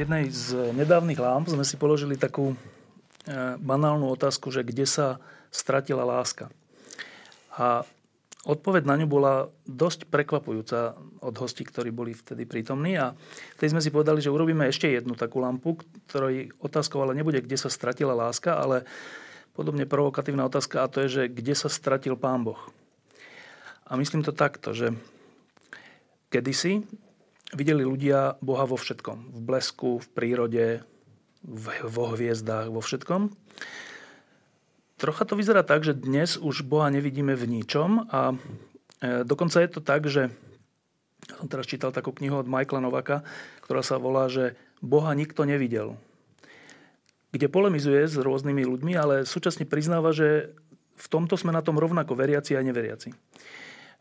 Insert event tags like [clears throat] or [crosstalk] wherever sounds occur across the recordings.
jednej z nedávnych lámp sme si položili takú e, banálnu otázku, že kde sa stratila láska. A odpoveď na ňu bola dosť prekvapujúca od hostí, ktorí boli vtedy prítomní. A vtedy sme si povedali, že urobíme ešte jednu takú lampu, ktorej otázkou ale nebude, kde sa stratila láska, ale podobne provokatívna otázka a to je, že kde sa stratil Pán Boh. A myslím to takto, že kedysi videli ľudia Boha vo všetkom. V blesku, v prírode, vo hviezdách, vo všetkom. Trocha to vyzerá tak, že dnes už Boha nevidíme v ničom a e, dokonca je to tak, že som teraz čítal takú knihu od Michaela Novaka, ktorá sa volá, že Boha nikto nevidel. Kde polemizuje s rôznymi ľuďmi, ale súčasne priznáva, že v tomto sme na tom rovnako veriaci a neveriaci.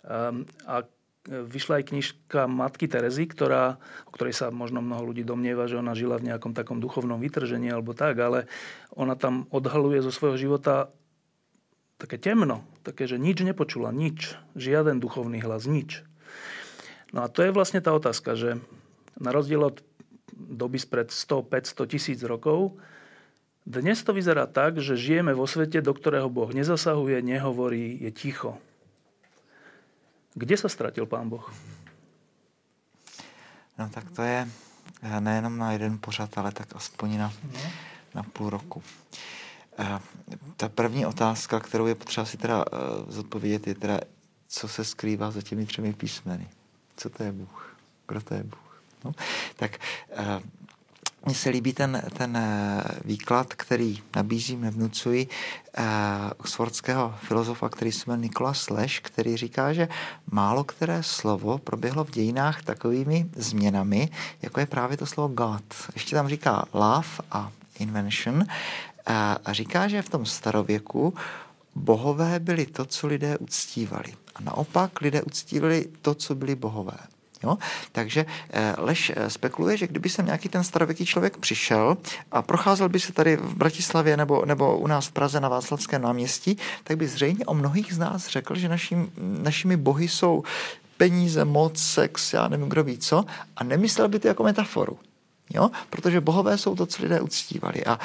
Ehm, a vyšla aj knižka Matky Terezy, ktorá, o ktorej sa možno mnoho ľudí domnieva, že ona žila v nejakom takom duchovnom vytržení alebo tak, ale ona tam odhaluje zo svojho života také temno, také, že nič nepočula, nič, žiaden duchovný hlas, nič. No a to je vlastne tá otázka, že na rozdiel od doby spred 100, 500, tisíc rokov, dnes to vyzerá tak, že žijeme vo svete, do ktorého Boh nezasahuje, nehovorí, je ticho kde sa stratil pán Boh? No tak to je eh, nejenom na jeden pořad, ale tak aspoň na, na půl roku. Eh, ta první otázka, kterou je potřeba si teda eh, zodpovědět, je teda, co se skrývá za těmi třemi písmeny. Co to je Bůh? Kdo to je Bůh? No, tak mně se líbí ten, ten eh, výklad, který nabízím, nevnucuji, eh, oxfordského filozofa, který se jmenuje Nikolas Leš, který říká, že málo které slovo proběhlo v dějinách takovými změnami, jako je právě to slovo God. Ještě tam říká love a invention eh, a říká, že v tom starověku bohové byli to, co lidé uctívali. A naopak lidé uctívali to, co byli bohové. Jo? Takže eh, Lež eh, spekuluje, že kdyby sem nějaký ten starověký člověk přišel a procházel by se tady v Bratislavě nebo, nebo u nás v Praze na Václavském náměstí, tak by zřejmě o mnohých z nás řekl, že naším, našimi bohy jsou peníze, moc, sex, já nevím, kdo ví co, a nemyslel by to jako metaforu. Jo? Protože bohové jsou to, co lidé uctívali. A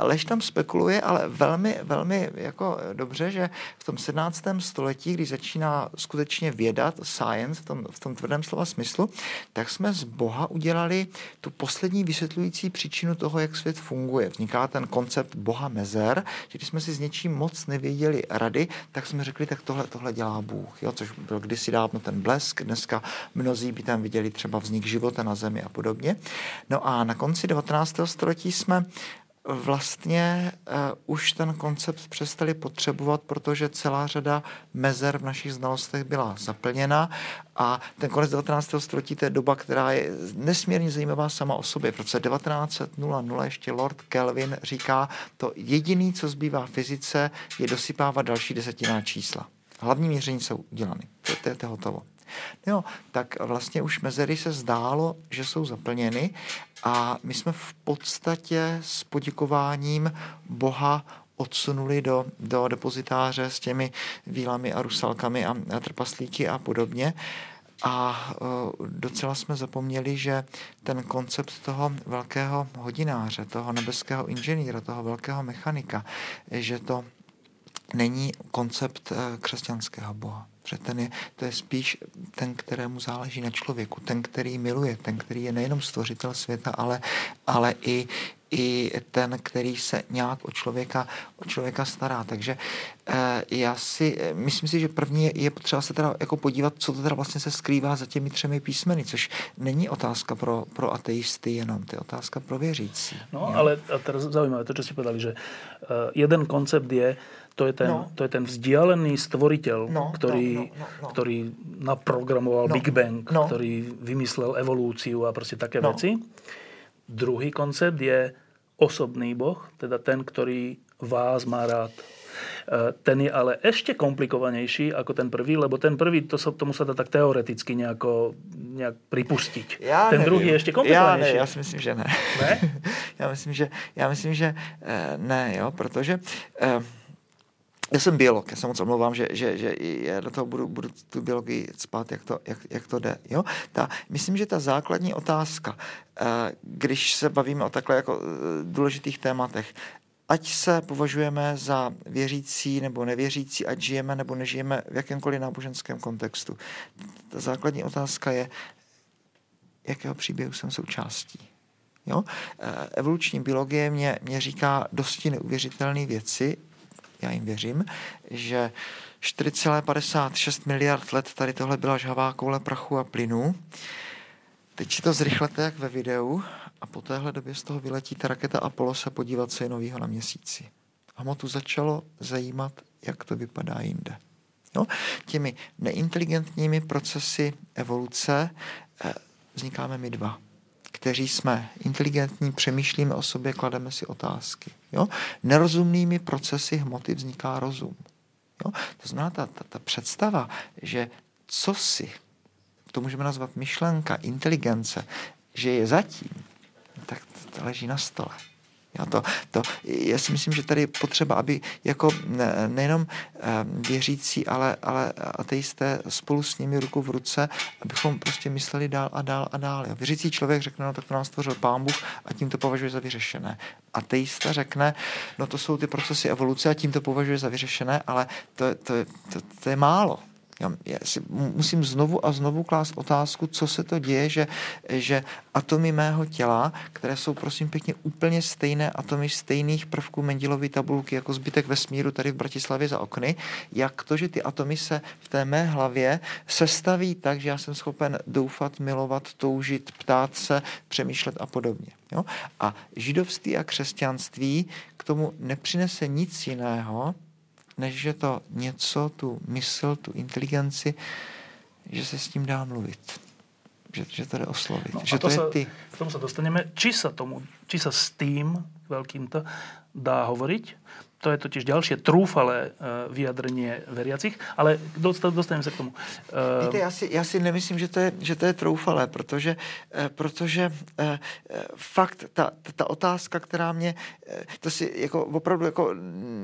Lež tam spekuluje, ale velmi, velmi jako dobře, že v tom 17. století, když začíná skutečně vědat, science v tom, v tom tvrdém slova smyslu, tak jsme z Boha udělali tu poslední vysvětlující příčinu toho, jak svět funguje. Vzniká ten koncept Boha mezer, že když jsme si s něčím moc nevěděli rady, tak jsme řekli, tak tohle, tohle dělá Bůh. Jo? Což byl kdysi dávno ten blesk, dneska mnozí by tam viděli třeba vznik života na zemi a podobně. No a na konci 19. století jsme vlastně uh, už ten koncept přestali potřebovat, protože celá řada mezer v našich znalostech byla zaplněna a ten konec 19. století to je doba, která je nesmírně zajímavá sama o sobě. V roce 1900 ještě Lord Kelvin říká, to jediný, co zbývá fyzice, je dosypávat další desetiná čísla. Hlavní měření jsou udělány. To, to, to je hotovo. Jo, tak vlastně už mezery se zdálo, že jsou zaplněny a my jsme v podstatě s poděkováním Boha odsunuli do, do depozitáře s těmi vílami a rusalkami a, a trpaslíky a podobně. A uh, docela jsme zapomněli, že ten koncept toho velkého hodináře, toho nebeského inženýra, toho velkého mechanika, že to není koncept uh, křesťanského boha. Protože ten je, to je spíš ten, kterému záleží na člověku, ten, který miluje, ten, který je nejenom stvořitel světa, ale, ale i, i ten, který se nějak o člověka, o člověka stará. Takže eh, já si, myslím si, že první je, je potřeba se teda jako podívat, co to teda vlastně se skrývá za těmi třemi písmeny, což není otázka pro, pro ateisty jenom, to je otázka pro věřící. No, jo? ale a teraz zaujímavé to, čo si povedali, že uh, jeden koncept je, to je ten, no. to je ten vzdialený stvoriteľ, no, ktorý, no, no, no, no. ktorý naprogramoval no, Big Bang, no. ktorý vymyslel evolúciu a proste také no. veci. Druhý koncept je osobný boh, teda ten, ktorý vás má rád. E, ten je ale ešte komplikovanejší ako ten prvý, lebo ten prvý, to sa, tomu sa dá tak teoreticky nejako, nejak pripustiť. Já ten nevím. druhý je ešte komplikovanejší. Já, ne, já si myslím, že ne. ne? [laughs] já myslím, že, já myslím, že eh, ne, jo, protože eh, já jsem biolog, já se moc omlouvám, že, že, že já do toho budu, budu tu biologii spát, jak to, jak, jak to jde. Jo? Ta, myslím, že ta základní otázka, eh, když se bavíme o takhle jako eh, důležitých tématech, ať se považujeme za věřící nebo nevěřící, ať žijeme nebo nežijeme v jakémkoliv náboženském kontextu. Ta základní otázka je, jakého příběhu jsem součástí. Jo? Eh, evoluční biologie mě, mě říká dosti neuvěřitelné věci, já jim věřím, že 4,56 miliard let tady tohle byla žhavá koule prachu a plynu. Teď si to zrychlete jak ve videu a po téhle době z toho vyletí ta raketa Apollo se podívat, co je novýho na měsíci. A mu tu začalo zajímat, jak to vypadá jinde. Jo? Těmi neinteligentními procesy evoluce eh, vznikáme my dva kteří jsme inteligentní, přemýšlíme o sobě, klademe si otázky. Jo? Nerozumnými procesy hmoty vzniká rozum. Jo? To znamená ta, ta, ta představa, že co si, to můžeme nazvat myšlenka, inteligence, že je zatím, tak to leží na stole. Já, to, to, já si myslím, že tady je potřeba, aby jako ne, nejenom eh, věřící, ale, ale ateisté spolu s nimi ruku v ruce, abychom prostě mysleli dál a dál a dál. Jo. Věřící člověk řekne, no tak to nás stvořil pán Bůh a tím to považuje za vyřešené. Ateista řekne, no to jsou ty procesy evoluce a tím to považuje za vyřešené, ale to, to, to, to je málo. Já si musím znovu a znovu klást otázku, co se to děje, že, že atomy mého těla, které jsou prosím pěkně úplně stejné atomy stejných prvků Mendelovy tabulky jako zbytek vesmíru tady v Bratislavě za okny, jak to, že ty atomy se v té mé hlavě sestaví tak, že já jsem schopen doufat, milovat, toužit, ptát se, přemýšlet a podobně. Jo? A židovství a křesťanství k tomu nepřinese nic jiného, než že to něco, tu mysl, tu inteligenci, že se s tím dá mluvit. Že, že to jde oslovit. No, že to, to sa, je ty. K tomu sa dostaneme. Či sa, tomu, či sa s tým veľkým to dá hovoriť, to je totiž ďalšie trúfalé uh, vyjadrenie veriacich, ale dostaneme se k tomu. Uh, Víte, já si, já si nemyslím, že to je, že to je troufalé, protože, uh, protože fakt ta, ta, otázka, která mě, to si jako opravdu jako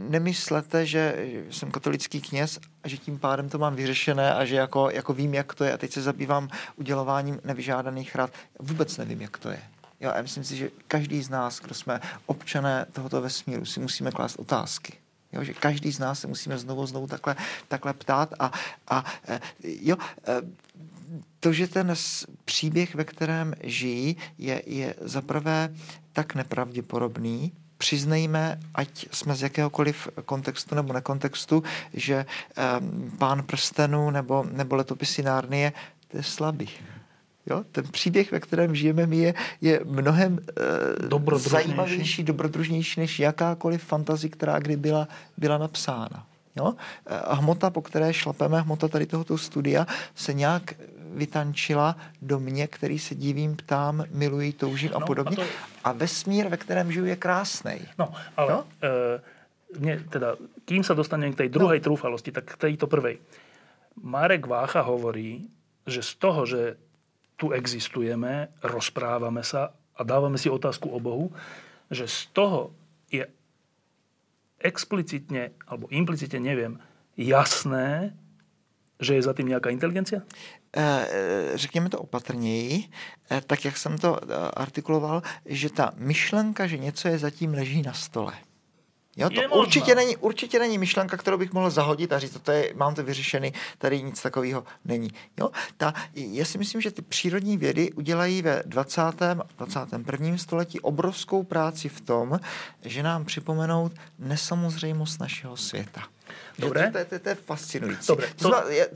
nemyslete, že jsem katolický kněz a že tím pádem to mám vyřešené a že jako, jako vím, jak to je a teď se zabývám udělováním nevyžádaných rád. Vůbec nevím, jak to je. Jo, a myslím si, že každý z nás, kdo jsme občané tohoto vesmíru, si musíme klást otázky. Jo, že každý z nás se musíme znovu znovu takhle, takhle ptát a, a e, jo, e, to, že ten příběh, ve kterém žijí, je, je zaprvé tak nepravděpodobný, přiznejme, ať jsme z jakéhokoliv kontextu nebo nekontextu, že um, pán prstenů nebo, nebo letopisy Nárnie, to je slabý. Jo? Ten příběh, ve kterém žijeme my, je, je mnohem uh, zajímavější, dobrodružnější než jakákoliv fantazie, která kdy byla, byla napsána. Jo? A hmota, po které šlapeme, hmota tady tohoto studia, se nějak vytančila do mě, který se divím, ptám, miluji, toužím a no, podobně. A, to... a vesmír, ve kterém žiju, je krásný. No, ale no? Uh, mne, teda, kým sa dostanem k tej druhej no. trúfalosti, tak k tejto prvej. Marek Vácha hovorí, že z toho, že tu existujeme, rozprávame sa a dávame si otázku o Bohu, že z toho je explicitne, alebo implicitne, neviem, jasné, že je za tým nějaká inteligencia? Eh, eh, řekněme to opatrněji, eh, tak jak jsem to artikuloval, že ta myšlenka, že něco je zatím leží na stole. Jo, to určitě není, určitě není myšlenka, kterou bych mohl zahodit a říct, to je, mám to vyřešený, tady nic takového není. Jo? Ta, já si myslím, že ty přírodní vědy udělají ve 20. 21. století obrovskou práci v tom, že nám připomenout nesamozřejmost našeho světa. Dobre. To, to, to, to je fascinující. Dobre. To, to, je,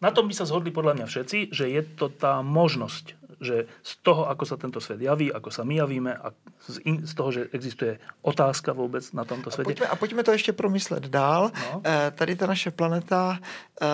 na tom by sa zhodli podľa mňa všetci, že je to tá možnosť že z toho, ako sa tento svet javí, ako sa my javíme a z, in, z toho, že existuje otázka vůbec na tomto světě. A pojďme, a pojďme to ještě promyslet dál. No. E, tady ta naše planeta e,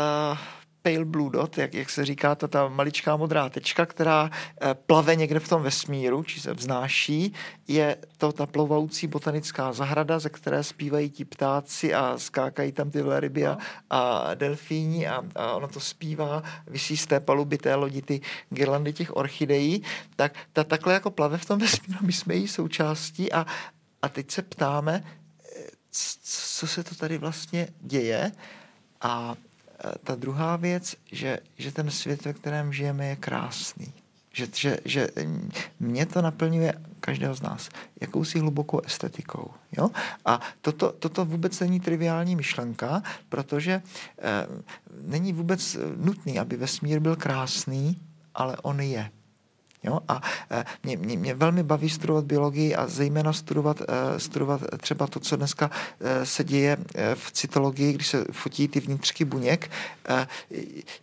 pale blue dot, jak, jak se říká, to ta maličká modrá tečka, která eh, plave někde v tom vesmíru, či se vznáší, je to ta plovoucí botanická zahrada, ze které zpívají ti ptáci a skákají tam ty ryby a, no. a delfíni a, a ono to zpívá, vysí z té paluby té lodi ty girlandy těch orchidejí, tak ta takhle jako plave v tom vesmíru, my jsme její součástí a, a teď se ptáme, co se to tady vlastně děje. A ta druhá věc, že, že ten svět, ve kterém žijeme, je krásný. Že, že, že mě to naplňuje každého z nás jakousi hlubokou estetikou. Jo? A toto, toto vůbec není triviální myšlenka, protože e, není vůbec nutný, aby vesmír byl krásný, ale on je. Jo? A e, mě, mě, mě velmi baví studovat biologii a zejména studovat, e, studovat třeba to, co dneska e, se děje v cytologii, když se fotí ty vnitřky buněk.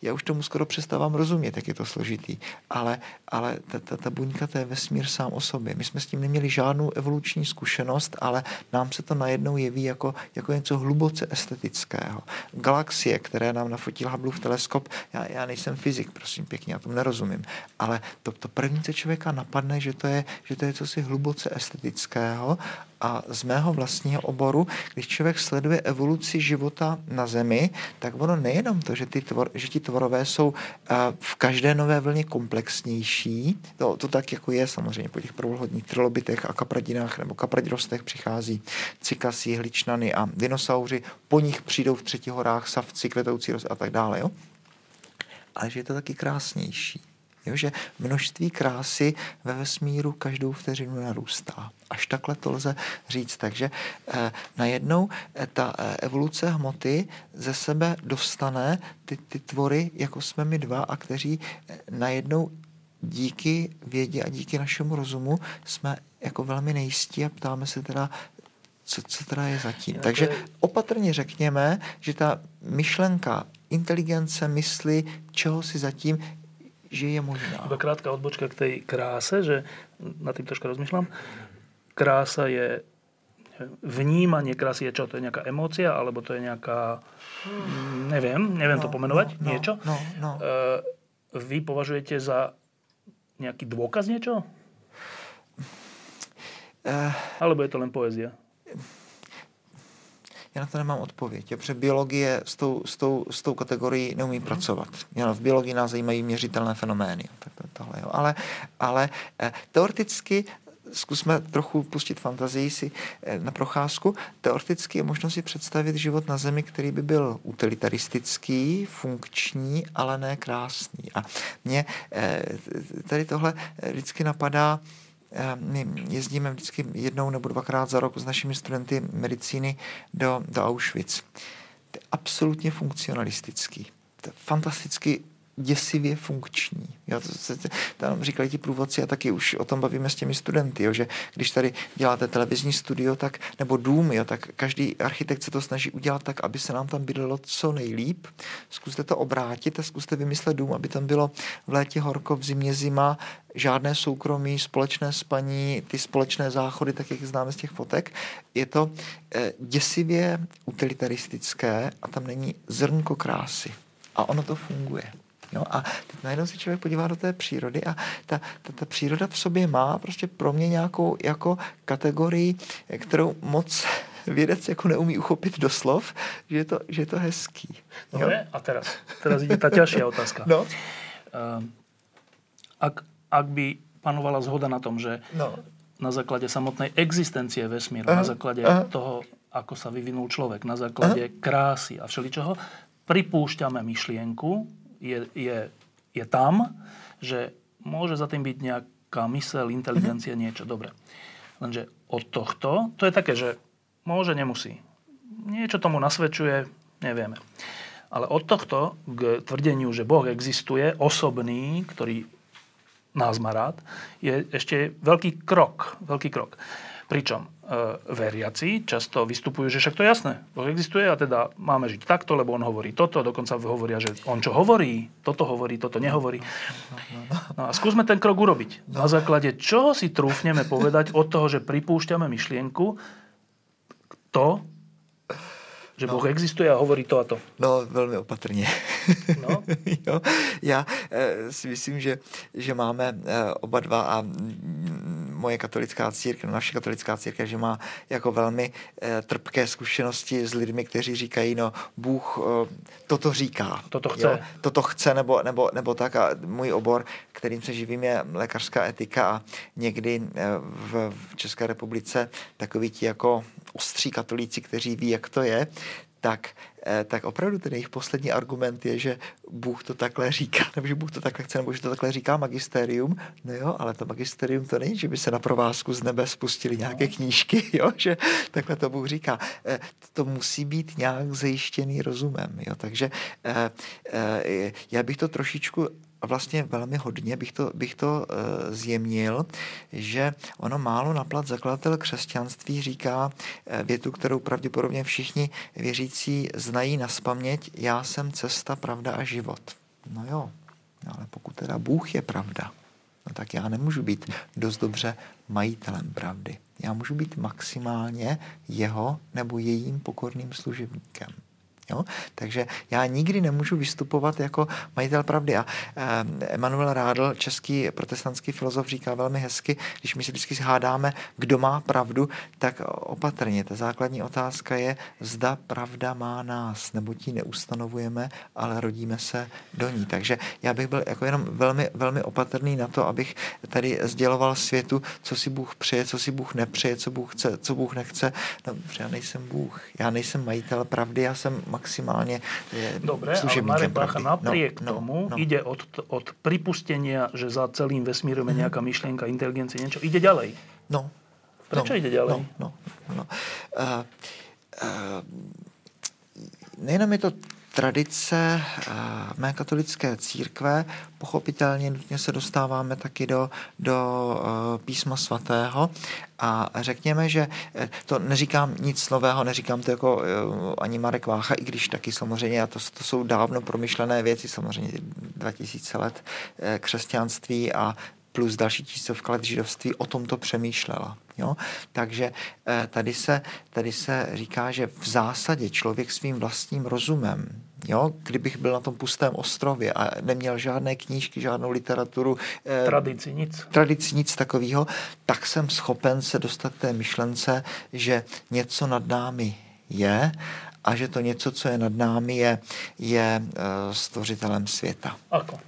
Já už tomu skoro přestávám rozumět, jak je to složitý. Ale, ale ta, ta, ta buňka, to je vesmír sám o sobě. My jsme s tím neměli žádnou evoluční zkušenost, ale nám se to najednou jeví jako, jako něco hluboce estetického. Galaxie, které nám nafotil Hubbleův teleskop, já, já nejsem fyzik, prosím pěkně, já tomu nerozumím, ale to, to první co člověka napadne, že to je, že to je cosi hluboce estetického a z mého vlastního oboru, když člověk sleduje evoluci života na Zemi, tak ono nejenom to, že, ty tvor, že ti tvorové jsou v každé nové vlně komplexnější, to, to tak jako je samozřejmě po těch prvohodních trilobitech a kapradinách nebo kapradrostech přichází cykasí, hličnany a dinosauři, po nich přijdou v třetích horách savci, kvetoucí rost a tak dále. Jo? Ale že je to taky krásnější. Jo, že množství krásy ve vesmíru každou vteřinu narůstá. Až takhle to lze říct. Takže eh, najednou eh, ta eh, evoluce hmoty ze sebe dostane ty, ty tvory, jako jsme my dva, a kteří eh, najednou díky vědě a díky našemu rozumu jsme jako velmi nejistí a ptáme se teda, co, co teda je zatím. Takže opatrně řekněme, že ta myšlenka inteligence, mysli, čeho si zatím že je možná. Iba krátka odbočka k tej kráse, že na tým troška rozmýšľam. Krása je vnímanie krásy je čo? To je nejaká emócia, alebo to je nejaká, neviem, neviem no, to pomenovať, no, niečo? No, no. Uh, vy považujete za nejaký dôkaz niečo? Uh, alebo je to len poézia? Já na to nemám odpověď. protože biologie s tou, s tou, s tou kategorií neumí mm. pracovat. Já v biologii nás zajímají měřitelné fenomény. Tak to, tohle, jo. Ale, ale eh, teoreticky zkusme trochu pustit fantazii si eh, na procházku. Teoreticky je možno si představit život na Zemi, který by byl utilitaristický, funkční, ale ne krásný. A mě eh, tady tohle vždycky napadá my jezdíme vždycky jednou nebo dvakrát za rok s našimi studenty medicíny do, do Auschwitz. To je absolutně funkcionalistický. To je fantasticky děsivě funkční. Jo, to se tam říkali ti průvodci a taky už o tom bavíme s těmi studenty, jo, že když tady děláte televizní studio tak, nebo dům, jo, tak každý architekt se to snaží udělat tak, aby se nám tam bydlelo co nejlíp. Zkuste to obrátit a zkuste vymyslet dům, aby tam bylo v létě horko, v zimě zima, žádné soukromí, společné spaní, ty společné záchody, tak jak známe z těch fotek. Je to eh, děsivě utilitaristické a tam není zrnko krásy. A ono to funguje. Jo? A teď najednou se člověk podívá do té přírody a ta, ta, ta příroda v sobě má prostě pro mě nějakou jako kategorii, kterou moc vědec jako neumí uchopit do slov, že je to, že je to hezký. Dobre, a teraz, teraz ide ta ťažšia otázka. No. Uh, ak, ak by panovala zhoda na tom, že no. na základe samotnej existencie vesmíru, uh, na základe uh. toho, ako sa vyvinul človek, na základe uh. krásy a všeličoho, pripúšťame myšlienku, je, je, je tam, že môže za tým byť nejaká mysel, inteligencia, mm-hmm. [laughs] niečo. Dobre. Lenže od tohto, to je také, že môže, nemusí. Niečo tomu nasvedčuje, nevieme. Ale od tohto k tvrdeniu, že Boh existuje, osobný, ktorý nás má rád, je ešte veľký krok. Veľký krok. Pričom veriaci často vystupujú, že však to je jasné, Boh existuje a teda máme žiť takto, lebo on hovorí toto, dokonca hovoria, že on čo hovorí, toto hovorí, toto nehovorí. No a skúsme ten krok urobiť. Na základe čoho si trúfneme povedať od toho, že pripúšťame myšlienku, to, že no. Boh existuje a hovorí to a to. No, velmi opatrně. [laughs] No. jo, já e, si myslím, že, že máme e, oba dva a moje katolická církev, naše katolická církev, že má jako velmi e, trpké zkušenosti s lidmi, kteří říkají, no Bůh e, toto říká. Toto chce. Jo, toto chce, nebo, nebo, nebo tak a můj obor, kterým se živím, je lékařská etika a někdy e, v, v České republice takový ti jako ostří katolíci, kteří ví, jak to je, tak, eh, tak opravdu ten jejich poslední argument je, že Bůh to takhle říká, [laughs] nebo že Bůh to takhle chce, nebo že to takhle říká magisterium. No jo, ale to magisterium to není, že by se na provázku z nebe spustili nějaké no. knížky, [laughs] jo, že takhle to Bůh říká. Eh, to musí být nějak zajištěný rozumem, jo, takže eh, já bych to trošičku vlastně velmi hodně bych to, bych to uh, zjemnil, že ono málo naplat zakladatel křesťanství říká uh, větu, kterou pravděpodobně všichni věřící znají na spaměť, já jsem cesta, pravda a život. No jo, ale pokud teda Bůh je pravda, no tak já nemůžu být dost dobře majitelem pravdy. Já můžu být maximálně jeho nebo jejím pokorným služebníkem. Jo? Takže já nikdy nemůžu vystupovat jako majitel pravdy. A eh, Emanuel Rádl, český protestantský filozof, říká velmi hezky, když my si vždycky hádáme, kdo má pravdu, tak opatrně. Ta základní otázka je, zda pravda má nás, nebo ti neustanovujeme, ale rodíme se do ní. Takže já bych byl jako jenom velmi, velmi opatrný na to, abych tady sděloval světu, co si Bůh přeje, co si Bůh nepřeje, co Bůh chce, co Bůh nechce. No, já nejsem Bůh, já nejsem majitel pravdy, já jsem maximálne je Dobre, ale Marek Bacha napriek no, tomu no, no. ide od, od pripustenia, že za celým vesmírom je nejaká myšlienka, inteligencie, niečo, ide ďalej. No. Prečo no, ide ďalej? No, no, no. Uh, uh, nejenom je to tradice eh, mé katolické církve. Pochopitelně nutně se dostáváme taky do, do eh, písma svatého a řekněme, že eh, to neříkám nic nového, neříkám to jako ani Marek Vácha, i když taky samozřejmě, a to, to jsou dávno promyšlené věci, samozřejmě 2000 let křesťanství a plus další tisícovka let židovství o tomto přemýšlela. Jo? Takže tady se, tady se říká, že v zásadě člověk svým vlastním rozumem Jo, kdybych byl na tom pustém ostrově a neměl žádné knížky, žádnou literaturu, eh, tradici nic, tradici nic takového, tak jsem schopen se dostat té myšlence, že něco nad námi je a že to něco, co je nad námi, je, je uh, stvořitelem světa. Ako?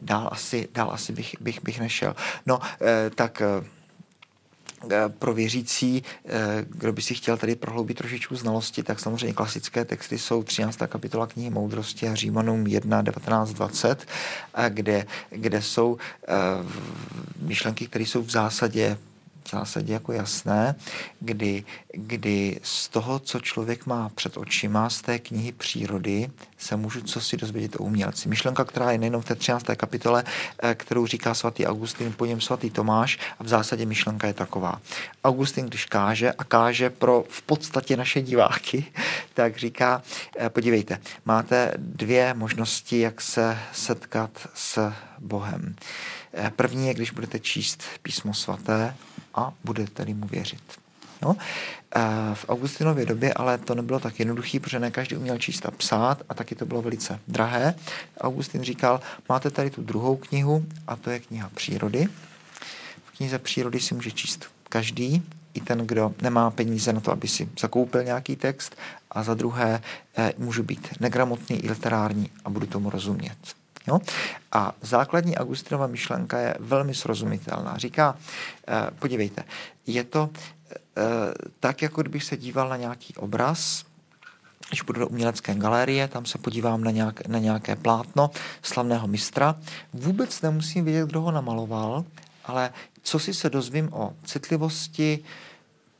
Dál asi, dál asi bych, bych, bych nešel. No, uh, tak... Uh, Eh, pro věřící, eh, kdo by si chtěl tady prohloubit trošičku znalosti, tak samozřejmě klasické texty jsou 13. kapitola knihy Moudrosti a Římanům 1, 19, 20, kde, kde jsou eh, myšlenky, které jsou v zásadě v zásadě jako jasné, kdy, kdy z toho, co člověk má před očima, z té knihy přírody, se můžu co si dozvědět o umělci. Myšlenka, která je nejenom v té 13. kapitole, eh, kterou říká svatý Augustin, po něm svatý Tomáš, a v zásadě myšlenka je taková. Augustin, když káže a káže pro v podstatě naše diváky, [laughs] tak říká, eh, podívejte, máte dvě možnosti, jak se setkat s Bohem. Eh, první je, když budete číst písmo svaté a budete mu věřit. No, v Augustinově době ale to nebylo tak jednoduché, protože ne každý uměl číst a psát a taky to bylo velice drahé. Augustin říkal, máte tady tu druhou knihu a to je kniha přírody. V knize přírody si může číst každý, i ten, kdo nemá peníze na to, aby si zakoupil nějaký text a za druhé eh, můžu být negramotný i literární a budu tomu rozumět. Jo? A základní Agustinova myšlenka je velmi srozumitelná. Říká, eh, podívejte, je to eh, tak, jako kdybych se díval na nějaký obraz, když půjdu do umělecké galerie, tam se podívám na, nějak, na nějaké plátno slavného mistra, vůbec nemusím vědět, kdo ho namaloval, ale co si se dozvím o citlivosti,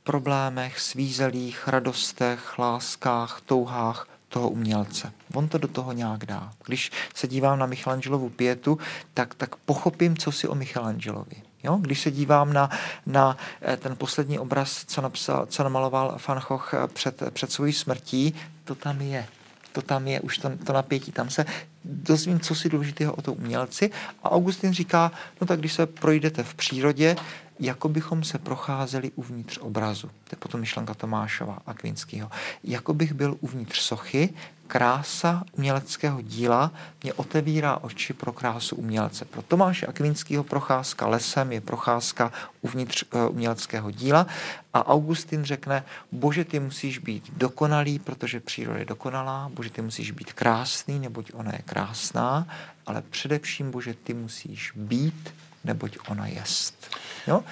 problémech, svízelích, radostech, láskách, touhách, toho umělce. On to do toho nějak dá. Když se dívám na Michelangelovu pětu, tak, tak pochopím, co si o Michelangelovi. Jo? Když se dívám na, na eh, ten poslední obraz, co, napsal, co namaloval Van eh, před, před svojí smrtí, to tam je. To tam je, už to, to napětí. Tam se dozvím, co si důležitého o tom umělci. A Augustin říká, no tak když se projdete v přírodě, jako bychom se procházeli uvnitř obrazu. To je potom myšlenka Tomášova a Kvinského. Jako bych byl uvnitř sochy, krása uměleckého díla mě otevírá oči pro krásu umělce. Pro Tomáše Akvinského procházka lesem je procházka uvnitř uh, uměleckého díla a Augustin řekne, bože, ty musíš být dokonalý, protože příroda je dokonalá, bože, ty musíš být krásný, neboť ona je krásná, ale především, bože, ty musíš být, neboť ona jest. Jo?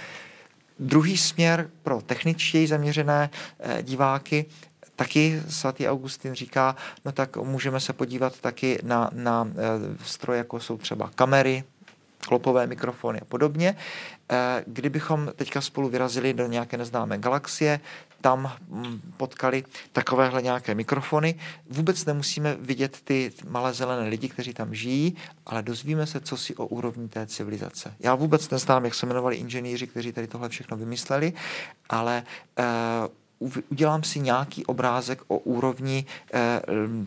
druhý směr pro techničtěji zaměřené eh, diváky Taky svatý Augustin říká, no tak můžeme se podívat taky na, na stroje, jako jsou třeba kamery, klopové mikrofony a podobně. Kdybychom teďka spolu vyrazili do nějaké neznámé galaxie, tam mm, potkali takovéhle nějaké mikrofony. Vůbec nemusíme vidět ty malé zelené lidi, kteří tam žijí, ale dozvíme se, co si o úrovni té civilizace. Já vůbec neznám, jak se jmenovali inženýři, kteří tady tohle všechno vymysleli, ale uh, udělám si nějaký obrázek o úrovni eh,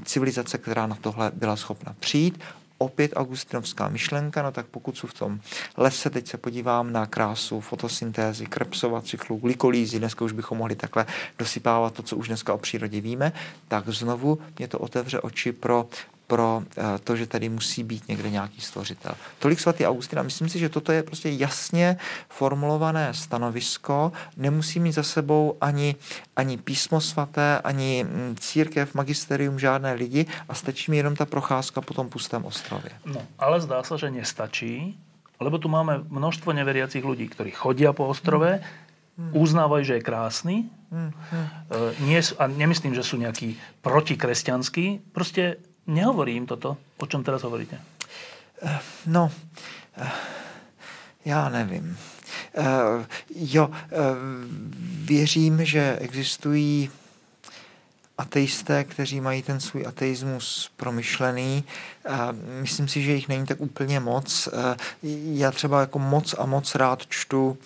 civilizace, která na tohle byla schopna přijít opět augustinovská myšlenka, no tak pokud jsou v tom lese, teď se podívám na krásu fotosyntézy, Krebsova cyklu, glykolízy, dneska už bychom mohli takhle dosypávat to, co už dneska o přírodě víme, tak znovu mě to otevře oči pro pro eh, to, že tady musí být někde nějaký stvořitel. Tolik svatý Augustina. Myslím si, že toto je prostě jasně formulované stanovisko. Nemusí mít za sebou ani, ani písmo svaté, ani mm, církev, magisterium, žádné lidi a stačí mi jenom ta procházka po tom pustém ostrově. No, ale zdá se, že nestačí, lebo tu máme množstvo neveriacich ľudí, ktorí chodia po ostrove, hmm. uznávajú, že je krásny, hmm. Hmm. Nie, a nemyslím, že sú nejakí protikresťanskí, prostě Nehovorí jim toto, o čem teraz hovoríte? Eh, no, eh, já nevím. Uh, jo, věřím, že existují ateisté, kteří mají ten svůj ateismus promyšlený. Myslím si, že jich není tak úplně moc. Já třeba jako moc a moc rád čtu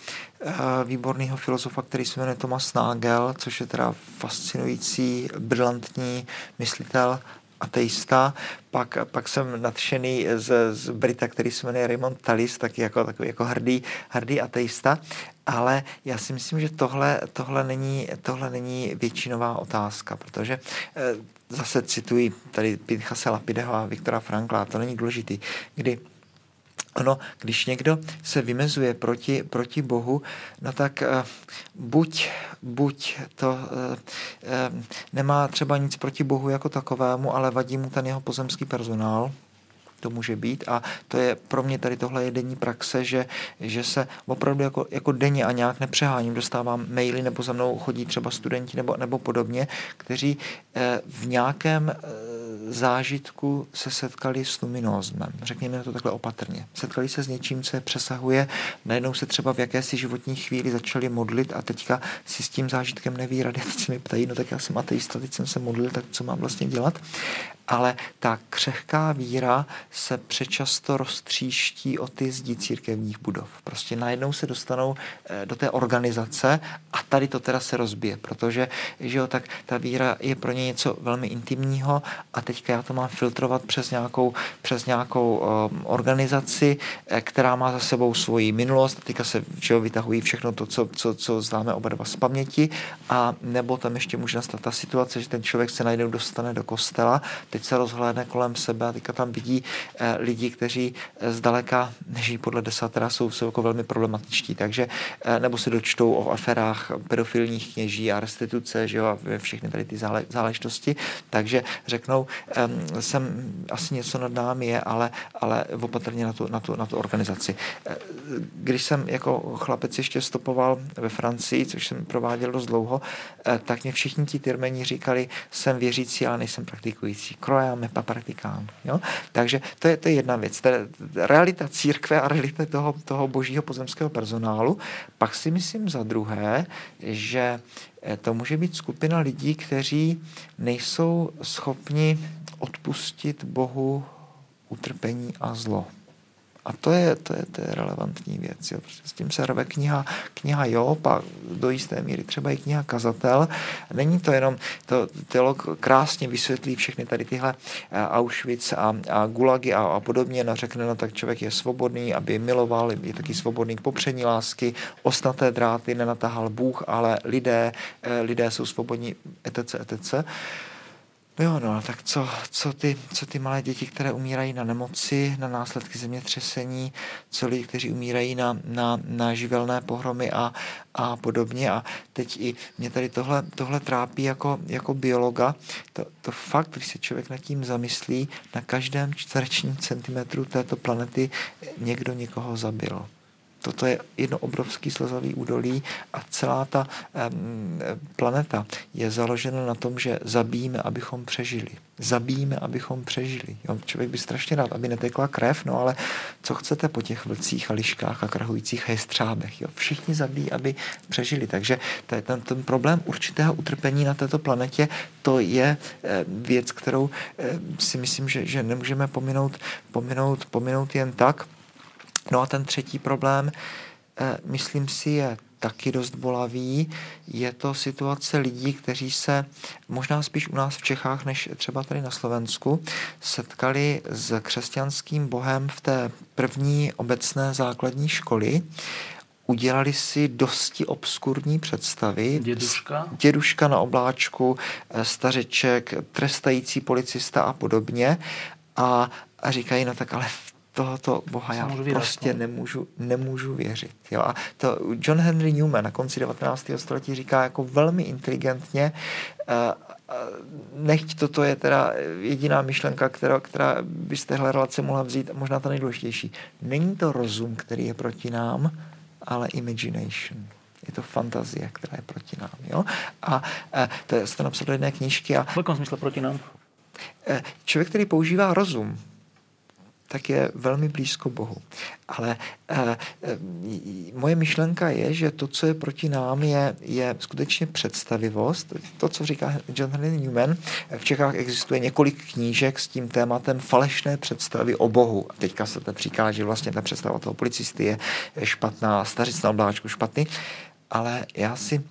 výborného filozofa, který se jmenuje Thomas Nagel, což je teda fascinující, brilantní myslitel ateista, pak, pak jsem nadšený z, z Brita, který se jmenuje Raymond Tallis, taky jako, takový jako hrdý, hrdý ateista, ale já si myslím, že tohle, tohle, není, tohle není většinová otázka, protože eh, zase cituji tady Pinchase Lapideho a Viktora Frankla, to není důležitý, kdy Ono, když někdo se vymezuje proti, proti Bohu, no tak uh, buď, buď to uh, uh, nemá třeba nic proti Bohu jako takovému, ale vadí mu ten jeho pozemský personál, to může být a to je pro mě tady tohle je denní praxe, že, že se opravdu jako, jako denně a nějak nepřeháním, dostávám maily nebo za mnou chodí třeba studenti nebo, nebo podobně, kteří eh, v nějakém eh, zážitku se setkali s luminózmem. Řekněme to takhle opatrně. Setkali se s něčím, co je přesahuje, najednou se třeba v jakési životní chvíli začali modlit a teďka si s tím zážitkem neví rady. [laughs] Teď se mi ptají, no tak já jsem ateista, teď jsem se modlil, tak co mám vlastně dělat? Ale ta křehká víra se přečasto roztříští o ty zdi církevních budov. Prostě najednou se dostanou eh, do té organizace a tady to teda se rozbije, protože že jo, tak ta víra je pro ně něco velmi intimního a teďka já to mám filtrovat přes nějakou, přes nějakou um, organizaci, eh, která má za sebou svoji minulost teďka se že jo, vytahují všechno to, co, co, co známe oba dva z paměti a nebo tam ještě může nastat ta situace, že ten člověk se najednou dostane do kostela, teď se rozhlédne kolem sebe a teďka tam vidí eh, lidi, kteří eh, zdaleka nežijí podle desatera, jsou, jsou jako velmi problematičtí, takže eh, nebo se dočtou o aferách pedofilních kněží a restituce, že jo, a všechny tady ty zále, záležitosti, takže řeknou, jsem asi něco nad námi je, ale, ale opatrně na tu, na, tu, na tu organizaci. Když jsem jako chlapec ještě stopoval ve Francii, což jsem prováděl dost dlouho, tak mě všichni ti tyrmeni říkali, jsem věřící, ale nejsem praktikující croyame papratikám. Jo? Takže to je, to je jedna věc. To realita církve a realita toho, toho božího pozemského personálu. Pak si myslím za druhé, že eh, to může být skupina lidí, kteří nejsou schopni odpustit Bohu utrpení a zlo. A to je, to je, to je relevantní věc. Jo. Prostě s tím se rve kniha, kniha Job a do jisté míry třeba i kniha Kazatel. Není to jenom, to teolog krásně vysvětlí všechny tady tyhle eh, Auschwitz a, a Gulagy a, a podobně. No řekne, no tak člověk je svobodný, aby miloval, je taky svobodný k popření lásky, osnaté dráty nenatahal Bůh, ale lidé, eh, lidé jsou svobodní, etc., etc. No jo, no, tak co, co, ty, co ty malé děti, které umírají na nemoci, na následky zemětřesení, co lidi, kteří umírají na, na, na živelné pohromy a, a podobně. A teď i mě tady tohle, tohle trápí jako, jako biologa. To, to fakt, když se člověk nad tím zamyslí, na každém čtverečním centimetru této planety někdo někoho zabil. Toto je jedno obrovský slezavý údolí a celá ta planeta je založena na tom, že zabijíme, abychom přežili. Zabijíme, abychom přežili. Jo, člověk by strašně rád, aby netekla krev, no ale co chcete po těch vlcích a liškách a krahujících hejstřábech? Jo? Všichni zabíjí, aby přežili. Takže ten, ten problém určitého utrpení na této planetě, to je eh, věc, kterou eh, si myslím, že, že nemůžeme pominout, pominout, pominout jen tak. No a ten třetí problém, eh, myslím si, je taky dost bolavý. Je to situace lidí, kteří se možná spíš u nás v Čechách, než třeba tady na Slovensku, setkali s křesťanským bohem v té první obecné základní školy udělali si dosti obskurní představy. Děduška? Děduška na obláčku, eh, stařeček, trestající policista a podobně. A, a říkají, no tak ale v tohoto boha já prostě nemůžu, nemůžu věřit. Jo? A to John Henry Newman na konci 19. století říká jako velmi inteligentně, nechť toto je teda jediná myšlenka, která, která by z téhle relace mohla vzít, možná ta nejdůležitější. Není to rozum, který je proti nám, ale imagination. Je to fantazie, která je proti nám. Jo? A, a to je to napsal do jedné knížky. A, v jakém smyslu proti nám? Člověk, který používá rozum, tak je velmi blízko Bohu. Ale e, e, moje myšlenka je, že to, co je proti nám, je, je skutečně představivost. To, co říká John Henry Newman, v Čechách existuje několik knížek s tím tématem falešné představy o Bohu. Teďka se to říká, že vlastně ta představa toho policisty je špatná, stařic na obláčku špatný. Ale já si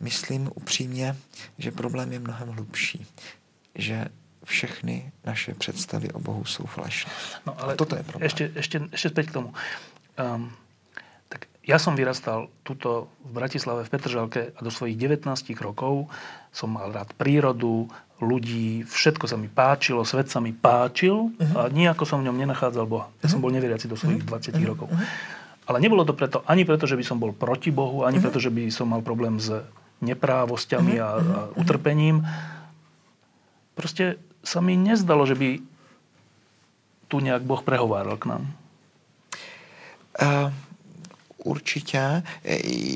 myslím upřímně, že problém je mnohem hlubší. Že všechny naše představy o Bohu jsou falešné. No ale toto je problém. Ešte, ešte, ešte späť k tomu. Um, tak ja som vyrastal tuto v Bratislave, v Petržalke a do svojich 19 rokov som mal rád prírodu, ľudí, všetko sa mi páčilo, svet sa mi páčil uh-huh. a nejako som v ňom nenachádzal Boha. Ja uh-huh. som bol neveriaci do svojich uh-huh. 20 rokov. Uh-huh. Ale nebolo to preto, ani preto, že by som bol proti Bohu, ani uh-huh. preto, že by som mal problém s neprávosťami uh-huh. a, a utrpením. Proste sa mi nezdalo, že by tu nějak Boh prehováral k nám. Uh, určitě,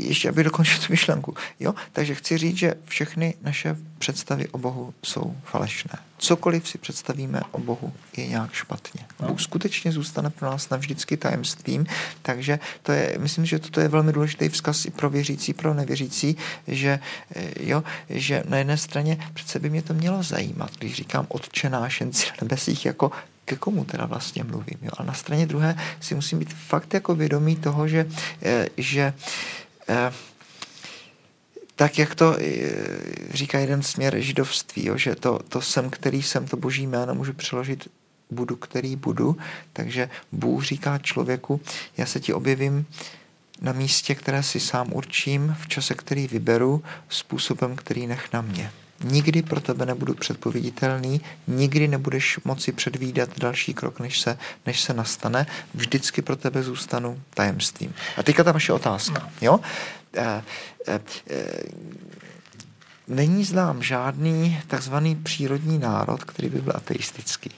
ještě aby dokončil tu myšlenku. Jo? Takže chci říct, že všechny naše představy o Bohu jsou falešné. Cokoliv si představíme o Bohu je nějak špatně. Bůh skutečně zůstane pro nás navždycky tajemstvím, takže to je, myslím, že toto je velmi důležitý vzkaz i pro věřící, pro nevěřící, že, jo, že na jedné straně přece by mě to mělo zajímat, když říkám Otče náš na nebesích, jako ke komu teda vlastně mluvím. Jo? A na straně druhé si musím být fakt jako vědomý toho, že, eh, že eh, tak, jak to eh, říká jeden směr židovství, jo, že to, to jsem, který jsem, to boží jméno můžu přeložit budu, který budu, takže Bůh říká člověku, já se ti objevím na místě, které si sám určím, v čase, který vyberu, způsobem, který nech na mě. Nikdy pro tebe nebudu předpověditelný, nikdy nebudeš moci předvídat další krok, než se, než se nastane. Vždycky pro tebe zůstanu tajemstvím. A teďka ta vaše otázka. Jo? E, e, e, není znám žádný takzvaný přírodní národ, který by byl ateistický.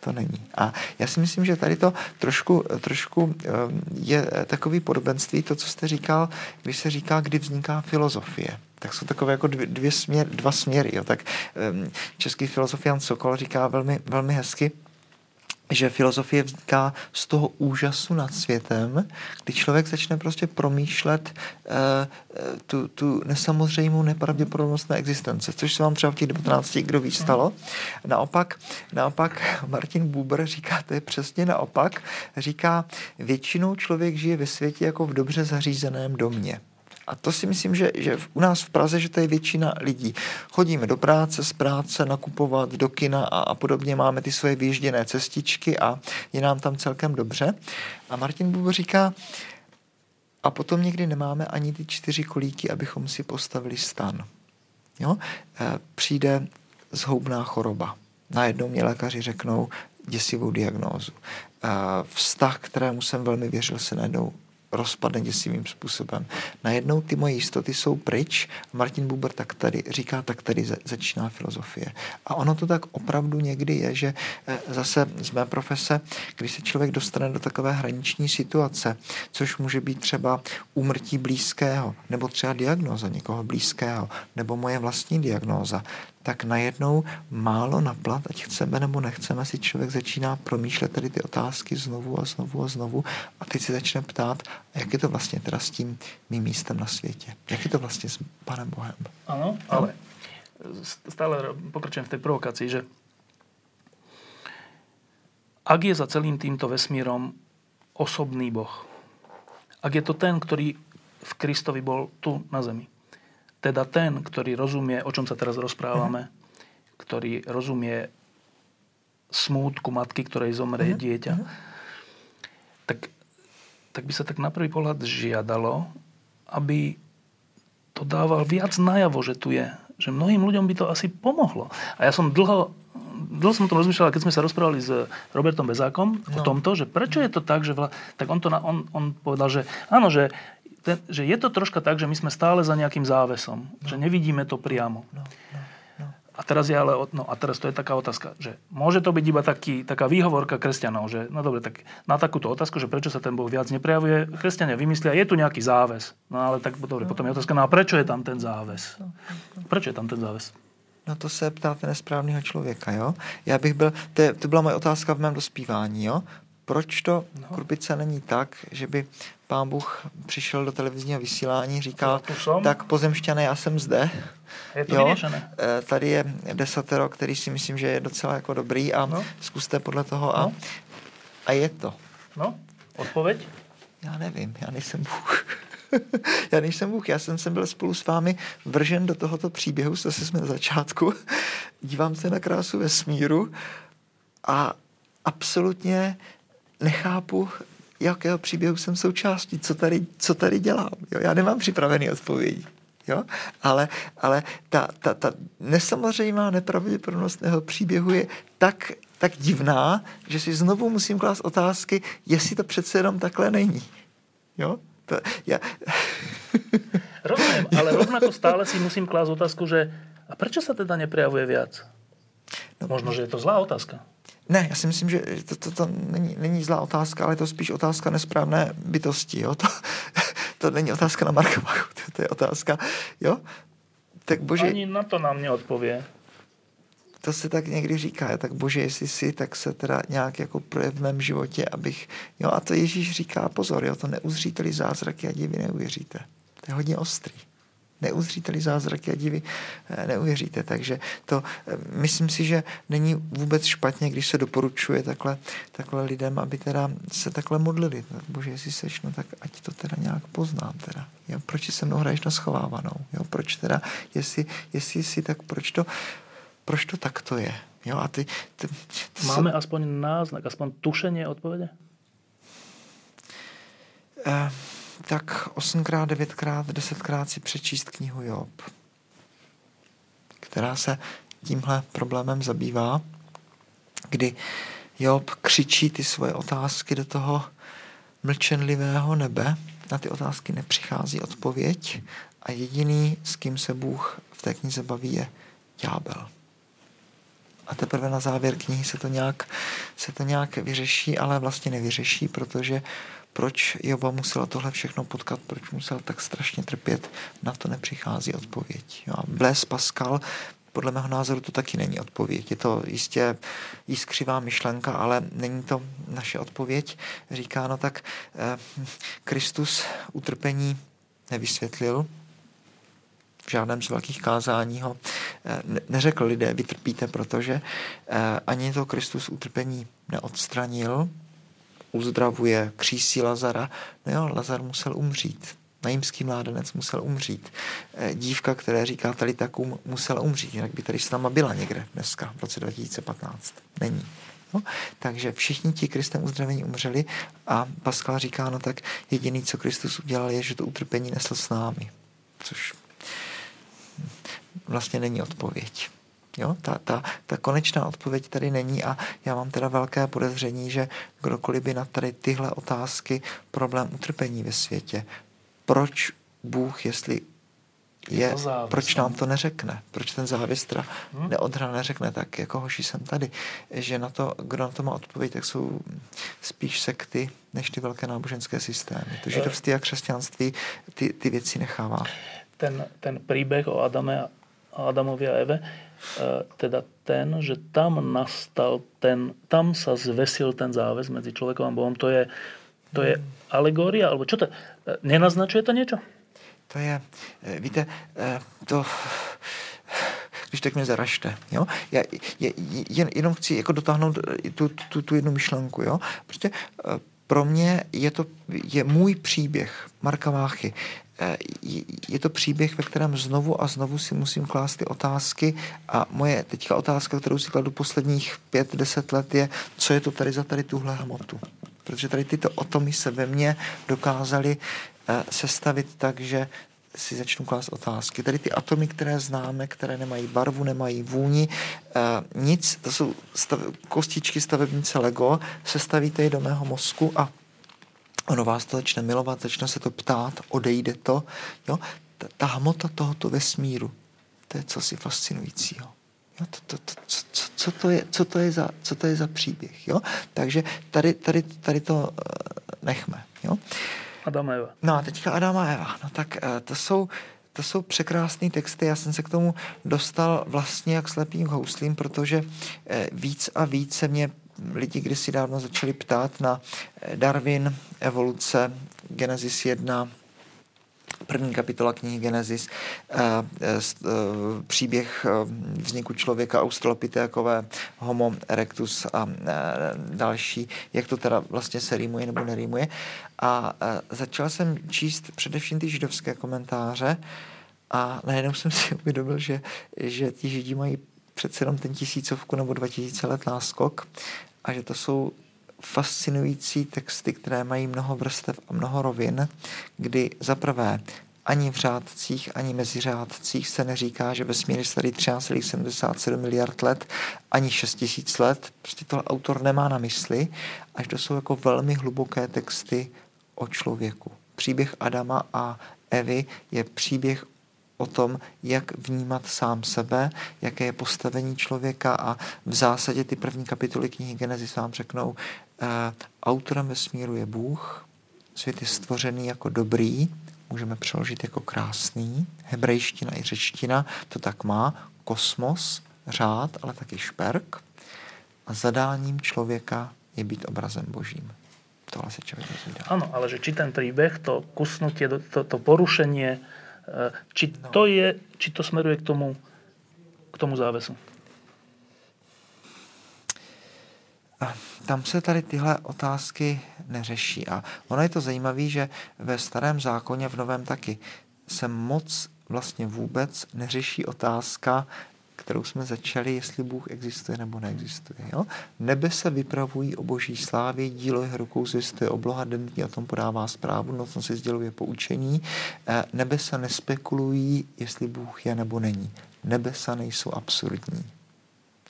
To není. A já si myslím, že tady to trošku, trošku je takový podobenství, to, co jste říkal, když se říká, kdy vzniká filozofie tak jsou takové jako dvě, dvě směr, dva směry. Jo. Tak um, český filozof Jan Sokol říká velmi, velmi hezky, že filozofie vzniká z toho úžasu nad světem, kdy člověk začne prostě promýšlet uh, tu, tu nesamozřejmou nepravděpodobnost na existence, což se vám třeba v těch 19, kdo ví, stalo. Naopak, naopak Martin Buber říká, to je přesně naopak, říká, většinou člověk žije ve světě jako v dobře zařízeném domě. A to si myslím, že, že u nás v Praze, že to je většina lidí. Chodíme do práce, z práce, nakupovat, do kina a, a podobně. Máme ty svoje vyjížděné cestičky a je nám tam celkem dobře. A Martin Bubo říká, a potom někdy nemáme ani ty čtyři kolíky, abychom si postavili stan. Jo? E, přijde zhoubná choroba. Najednou mě lékaři řeknou děsivou diagnózu. E, vztah, kterému jsem velmi věřil, se najednou rozpadne děsivým způsobem. Najednou ty moje jistoty jsou pryč. Martin Buber tak tady říká, tak tady začíná filozofie. A ono to tak opravdu někdy je, že eh, zase z mé profese, když se člověk dostane do takové hraniční situace, což může být třeba úmrtí blízkého, nebo třeba diagnóza někoho blízkého, nebo moje vlastní diagnóza, tak najednou málo naplat, ať chceme nebo nechceme, si člověk začíná promýšlet tady ty otázky znovu a znovu a znovu a teď si začne ptát, jak je to vlastně teda s tím mým místem na světě? Jak je to vlastně s Panem Bohem? Ano, ale stále pokračujem v tej provokácii, že ak je za celým týmto vesmírom osobný Boh, ak je to ten, ktorý v Kristovi bol tu na zemi, teda ten, ktorý rozumie, o čom sa teraz rozprávame, uh-huh. ktorý rozumie smútku matky, ktorej zomrie uh-huh. dieťa, uh-huh. tak, tak by sa tak na prvý pohľad žiadalo, aby to dával viac najavo, že tu je. Že mnohým ľuďom by to asi pomohlo. A ja som dlho, dlho som o tom rozmýšľal, keď sme sa rozprávali s Robertom Bezákom no. o tomto, že prečo je to tak, že vla... tak on, to na, on, on povedal, že áno, že ten, že je to troška tak, že my sme stále za nejakým závesom. No. Že nevidíme to priamo. No, no, no. A teraz je ale, no a teraz to je taká otázka, že môže to byť iba taký, taká výhovorka kresťanov, že no dobre, tak na takúto otázku, že prečo sa ten Boh viac neprejavuje, kresťania vymyslia, je tu nejaký záves. No ale tak dobre, no. potom je otázka, no a prečo je tam ten záves? No, prečo je tam ten záves? No to se ptáte nesprávného člověka, jo? Já bych byl, to, je, to byla moje otázka v mém dospívání, jo? Proč to no. kurbice není tak, že by pán Bůh přišel do televizního vysílání, říkal, tak pozemšťané, já jsem zde. Je to jo, eh, Tady je desatero, který si myslím, že je docela jako dobrý a no. zkuste podle toho a, no. a je to. No, odpověď? Já nevím, já nejsem Bůh. [laughs] já nejsem Bůh, já jsem sem byl spolu s vámi vržen do tohoto příběhu, zase jsme na začátku, dívám se na krásu vesmíru a absolutně nechápu, jakého příběhu jsem součástí, co tady, co tady dělám. Jo? Já nemám připravený odpovědi. Jo? Ale, ale ta, ta, ta nesamozřejmá nepravděpodobnost mého příběhu je tak, tak divná, že si znovu musím klást otázky, jestli to přece jenom takhle není. Jo? To, ja... [laughs] Rozumiem, ale rovnako stále si musím klásť otázku, že a prečo sa teda neprejavuje viac? No, Možno, že je to zlá otázka. Ne, já si myslím, že to, to, to není, není zlá otázka, ale je to spíš otázka nesprávné bytosti. Jo? To, [laughs] to není otázka na Marka Bachu, to, to je otázka, jo? Tak bože... Ani na to nám neodpově. To se tak někdy říká, tak bože, jestli si, tak se teda nějak jako projev v mém životě, abych, jo, a to Ježíš říká, pozor, jo, to neuzříte-li zázraky a divy neuvěříte. To je hodně ostrý neuzříte-li zázraky a divy, eh, neuvěříte. Takže to eh, myslím si, že není vůbec špatně, když se doporučuje takhle, takhle lidem, aby teda se takhle modlili. Tak bože, jestli seš, no tak ať to teda nějak poznám teda. Jo, proč se mnou hraješ na schovávanou? Jo, proč teda, jestli, jestli si, tak proč to, proč to takto je? Jo, a ty, ty, ty Máme so... aspoň náznak, aspoň tušenie odpovede? Uh, tak 8krát, 9krát, 10krát si přečíst knihu Job, která se tímhle problémem zabývá, kdy Job křičí ty svoje otázky do toho mlčenlivého nebe, na ty otázky nepřichází odpověď a jediný, s kým se Bůh v té knize baví, je ďábel. A teprve na závěr knihy se to nějak, se to nějak vyřeší, ale vlastně nevyřeší, protože proč Joba musela tohle všechno potkat, proč musel tak strašně trpět, na to nepřichází odpověď. Jo. Blaise Pascal podle mého názoru to taky není odpověď. Je to jistě jiskřivá myšlenka, ale není to naše odpověď. Říká, no tak eh, Kristus utrpení nevysvětlil, v žádném z velkých kázání ho eh, neřekl lidé, vytrpíte, protože eh, ani to Kristus utrpení neodstranil, uzdravuje, křísí Lazara. No jo, Lazar musel umřít. Najímský mládenec musel umřít. Eh, dívka, která říká tady takum, musela umřít, jinak by tady s náma byla někde dneska, v roce 2015. Není. No, takže všichni ti Kristem uzdravení umřeli a Pascal říká, no tak jediný, co Kristus udělal, je, že to utrpení nesl s námi. Což vlastně není odpověď. Jo? Ta, ta, ta konečná odpověď tady není a já mám teda velké podezření, že kdokoliv by na tady tyhle otázky problém utrpení ve světě, proč Bůh, jestli je, proč nám to neřekne, proč ten závěs teda hmm. neodhra neřekne, tak jako hoši jsem tady, že na to, kdo na to má odpověď, tak jsou spíš sekty, než ty velké náboženské systémy. To židovství a křesťanství ty, ty věci nechává. Ten, ten příběh o Adame a Adamovi a Eve, eh, teda ten, že tam nastal ten, tam sa zvesil ten záväz medzi človekom a Bohom, to je, to je alegória, alebo čo to, eh, nenaznačuje to niečo? To je, eh, víte, eh, to když tak mě zaražte. Jo? Já je, jen, jenom chci jako dotáhnout eh, tu, tu, tu jednu myšlenku. Jo? Prostě pro mě je to je můj příběh Marka Váchy. Je to příběh, ve kterém znovu a znovu si musím klást ty otázky a moje teďka otázka, kterou si kladu posledních pět, deset let je, co je to tady za tady tuhle hmotu. Protože tady tyto atomy se ve mně dokázaly Eh, sestavit tak, že si začnu klást otázky. Tady ty atomy, které známe, které nemají barvu, nemají vůni, eh, nic, to jsou stav, kostičky stavebnice Lego, sestavíte je do mého mozku a ono vás to začne milovat, začne se to ptát, odejde to. Jo? Ta, ta hmota tohoto vesmíru, to je cosi fascinujícího. Jo, to, to, to, co, co, to je, co, to je za, co to je za příběh. Jo? Takže tady, tady, tady to eh, nechme. Jo? Adam a Eva. No a teďka Adam a Eva. No tak eh, to jsou, to jsou překrásné texty. Já jsem se k tomu dostal vlastně jak slepým houslím, protože eh, víc a víc se mě lidi kdysi dávno začali ptát na eh, Darwin, evoluce, Genesis 1, první kapitola knihy Genesis, eh, eh, příběh vzniku člověka, australopithekové, homo erectus a další, jak to teda vlastně se rýmuje nebo nerýmuje. A začal jsem číst především ty židovské komentáře a najednou jsem si [laughs] uvědomil, že, že ti židi mají přece jenom ten tisícovku nebo dva tisíce let náskok a že to jsou fascinující texty, které mají mnoho vrstev a mnoho rovin, kdy za prvé ani v řádcích, ani mezi řádcích se neříká, že vesmír je starý 13,77 miliard let, ani 6 tisíc let. Prostě to autor nemá na mysli, až to jsou jako velmi hluboké texty o člověku. Příběh Adama a Evy je příběh o tom, jak vnímat sám sebe, jaké je postavení člověka a v zásadě ty první kapitoly knihy Genesis vám řeknou, Eh, autorem vesmíru je Bůh, svět je stvořený jako dobrý, můžeme přeložit jako krásný, hebrejština i řečtina to tak má, kosmos, řád, ale taky šperk. A zadáním člověka je být obrazem božím. Tohle se člověk dozvídá. Ano, ale že či ten příběh, to kusnutie, to, to porušení, eh, či no. to je, či to smeruje k tomu, k tomu závesu? tam se tady tyhle otázky neřeší. A ono je to zajímavé, že ve starém zákoně, v novém taky, se moc vlastně vůbec neřeší otázka, kterou jsme začali, jestli Bůh existuje nebo neexistuje. Jo? Nebe se vypravují o boží slávě, dílo jeho rukou zvěstuje obloha, den o tom podává zprávu, nocno si sděluje poučení. Eh, nebe se nespekulují, jestli Bůh je nebo není. Nebesa nejsou absurdní.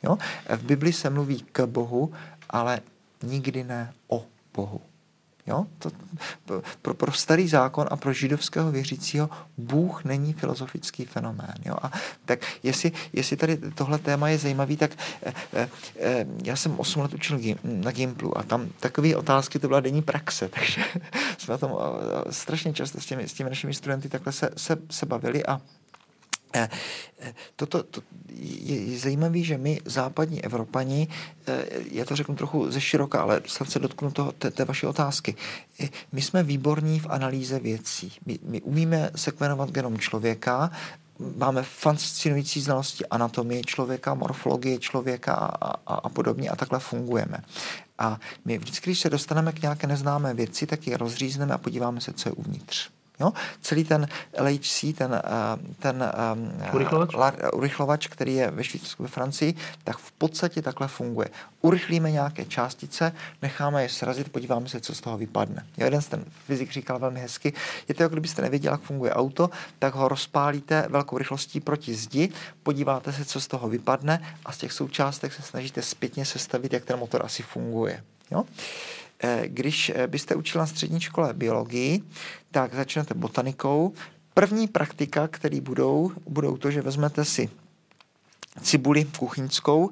Jo? V Bibli se mluví k Bohu, ale nikdy ne o Bohu. Jo? To, pro, pro starý zákon a pro židovského věřícího Bůh není filozofický fenomén. Jo? A tak jestli, jestli tady tohle téma je zajímavý, tak eh, eh, eh já jsem 8 let učil na Gimplu a tam takové otázky, to byla denní praxe, [laughs] takže jsme tom eh, strašně často s těmi, s těmi našimi studenty takhle se, se, se bavili a toto to je zajímavé, že my, západní Evropani, eh, já to řeknu trochu ze široka, ale snad se dotknu toho, té, té vaší otázky. My jsme výborní v analýze věcí. My, my umíme sekvenovat genom člověka, máme fascinující znalosti anatomie člověka, morfologie člověka a, a, a podobně a takhle fungujeme. A my vždycky, když se dostaneme k nějaké neznámé věci, tak ji rozřízneme a podíváme se, co je uvnitř. Jo? Celý ten LHC, ten, eh, ten eh, urychlovač? La, urychlovač, který je ve Švýcarsku, ve Francii, tak v podstatě takhle funguje. Urychlíme nějaké částice, necháme je srazit, podíváme se, co z toho vypadne. Jo, jeden z ten fyzik říkal velmi hezky, je to, jako kdybyste nevěděli, jak funguje auto, tak ho rozpálíte velkou rychlostí proti zdi, podíváte se, co z toho vypadne a z těch součástek se snažíte zpětně sestavit, jak ten motor asi funguje. Jo? Eh, když eh, byste učil na střední škole biologii, tak začnete botanikou. První praktika, které budou, budou to, že vezmete si cibuli kuchyňskou,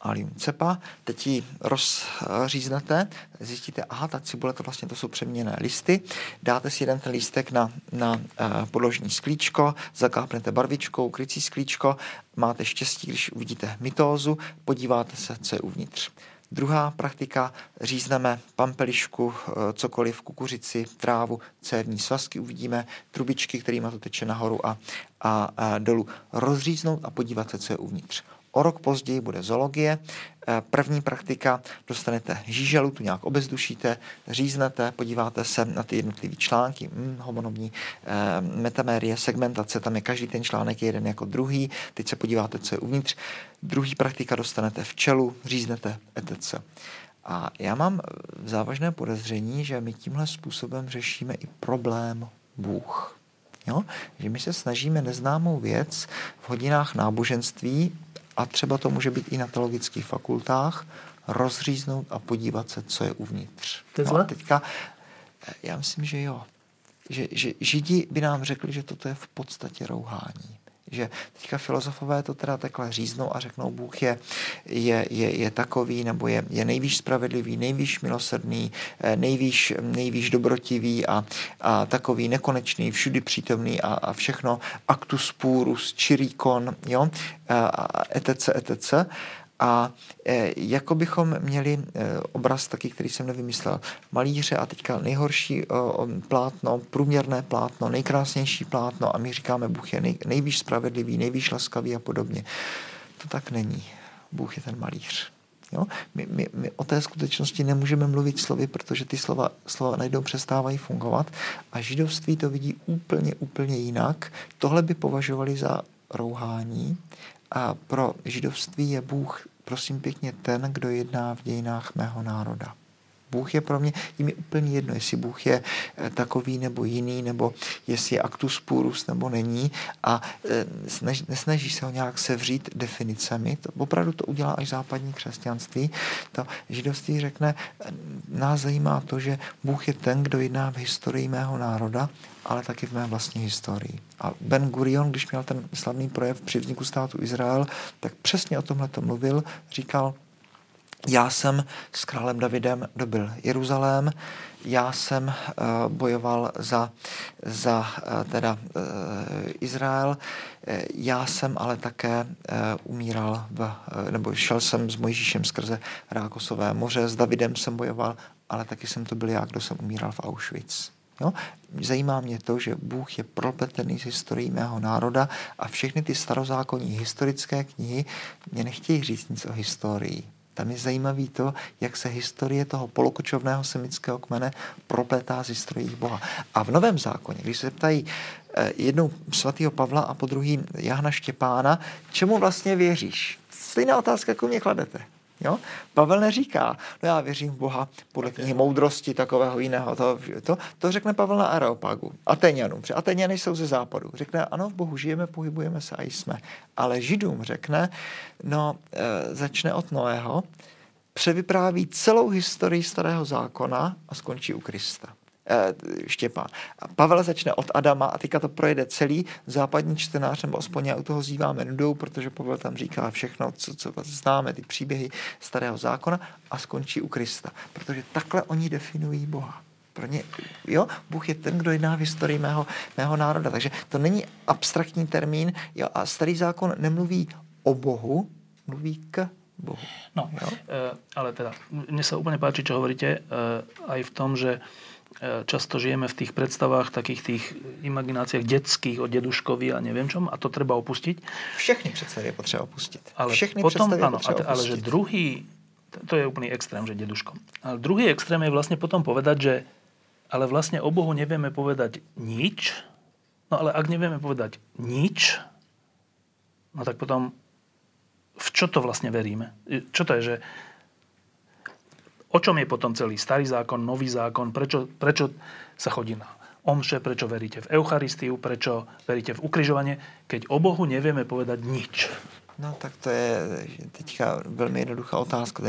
alium cepa, teď ji rozříznete, zjistíte, aha, ta cibule, to vlastně to jsou přeměněné listy, dáte si jeden ten lístek na, na uh, podložní sklíčko, zakápnete barvičkou, krycí sklíčko, máte štěstí, když uvidíte mitózu, podíváte se, co je uvnitř. Druhá praktika, řízneme pampelišku, eh, cokoliv, kukuřici, trávu, cévní svazky, uvidíme trubičky, kterými to teče nahoru a, a, a dolů. Rozříznout a podívat se, co je uvnitř. O rok později bude zoologie. Eh, první praktika, dostanete žíželu, tu nějak obezdušíte, říznete, podíváte se na ty jednotlivé články, hmm, homonobní eh, metamérie, segmentace, tam je každý ten článek jeden jako druhý, teď se podíváte, co je uvnitř. Druhý praktika dostanete včelu, říznete, etc. A já mám závažné podezření, že my tímhle způsobem řešíme i problém Bůh. Jo? Že my se snažíme neznámou věc v hodinách náboženství a třeba to může být i na teologických fakultách, rozříznout a podívat se, co je uvnitř. No a teďka, eh, já myslím, že jo. Že, že Židi by nám řekli, že toto je v podstatě rouhání že teďka filozofové to teda takhle říznou a řeknou, Bůh je, je, je, je takový, nebo je, je nejvíc spravedlivý, nejvíc milosrdný, eh, nejvíc, nejvíc dobrotivý a, a takový nekonečný, všudy přítomný a, a všechno actus purus, čirikon, jo, etc., etc. A e, jako bychom měli e, obraz taky, který jsem nevymyslel, malíře a teďka nejhorší e, plátno, průměrné plátno, nejkrásnější plátno a my říkáme, Bůh je nej, nejvíc spravedlivý, nejvíc laskavý a podobně. To tak není. Bůh je ten malíř. Jo? My, my, my o té skutečnosti nemůžeme mluvit slovy, protože ty slova, slova najednou přestávají fungovat a židovství to vidí úplně, úplně jinak. Tohle by považovali za rouhání a pro židovství je Bůh, prosím pěkně, ten, kdo jedná v dějinách mého národa. Bůh je pro mě, jim je úplně jedno, jestli Bůh je eh, takový nebo jiný, nebo jestli je actus purus nebo není a eh, nesnaží se ho nějak sevřít definicemi. To, opravdu to udělá až západní křesťanství. To židovství řekne, nás zajímá to, že Bůh je ten, kdo jedná v historii mého národa, ale taky v mé vlastní historii. A Ben Gurion, když měl ten slavný projev při vzniku státu Izrael, tak přesně o tomhle to mluvil, říkal, já jsem s králem Davidem dobil Jeruzalém, já jsem uh, bojoval za, za uh, teda uh, Izrael, já jsem ale také umíral, v, nebo šel jsem s Mojžíšem skrze Rákosové moře, s Davidem jsem bojoval, ale taky jsem to byl já, kdo jsem umíral v Auschwitz. Jo? Zajímá mě to, že Bůh je propletený s historií mého národa a všechny ty starozákonní historické knihy mě nechtějí říct nic o historii. Tam je zajímavý to, jak se historie toho polokočovného semického kmene propletá z historií Boha. A v Novém zákoně, když se ptají eh, jednou svatého Pavla a po druhý Jahna Štěpána, čemu vlastně věříš? Stejná otázka, jako mě kladete. Jo? Pavel neříká, no já věřím v Boha podle knihy moudrosti takového jiného. To, to, to řekne Pavel na Areopagu, Ateňanům, Ateňany jsou ze západu. Řekne, ano, v Bohu žijeme, pohybujeme se a jsme. Ale Židům řekne, no e, začne od Noého, převypráví celou historii starého zákona a skončí u Krista. Eh, Štěpán. Pavel začne od Adama a teďka to projede celý západní čtenář, nebo aspoň já u toho zýváme nudou, protože Pavel tam říká všechno, co, co známe, ty příběhy starého zákona a skončí u Krista. Protože takhle oni definují Boha. Pro ně, jo, Bůh je ten, kdo jedná v historii mého, mého národa. Takže to není abstraktní termín jo, a starý zákon nemluví o Bohu, mluví k Bohu. No, jo? E, ale teda, mne sa úplne páči, čo hovoríte, e, aj v tom, že E, často žijeme v tých predstavách, takých tých imagináciách detských o deduškovi a neviem čom a to treba opustiť. Všechny predstavy je potřeba opustiť. Ale Všechny potom, áno, ale že druhý, to je úplný extrém, že deduškom. Ale druhý extrém je vlastne potom povedať, že ale vlastne o Bohu nevieme povedať nič, no ale ak nevieme povedať nič, no tak potom v čo to vlastne veríme? Čo to je, že o čom je potom celý starý zákon, nový zákon, prečo, prečo sa chodí na omše, prečo veríte v Eucharistiu, prečo veríte v ukrižovanie, keď o Bohu nevieme povedať nič. No tak to je teďka velmi jednoduchá otázka.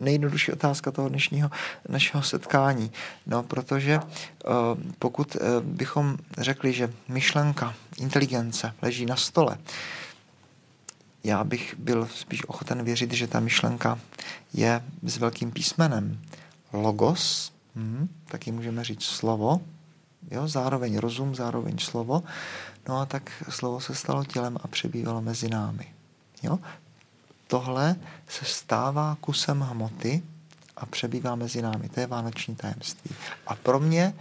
Nejjednodušší otázka toho dnešního našeho setkání. No, protože uh, pokud uh, bychom řekli, že myšlenka, inteligence leží na stole, já bych byl spíš ochoten věřit, že ta myšlenka je s velkým písmenem. Logos, hm, taky můžeme říct slovo, jo, zároveň rozum, zároveň slovo. No a tak slovo se stalo tělem a přebývalo mezi námi. Jo? Tohle se stává kusem hmoty a přebývá mezi námi. To je vánoční tajemství. A pro mě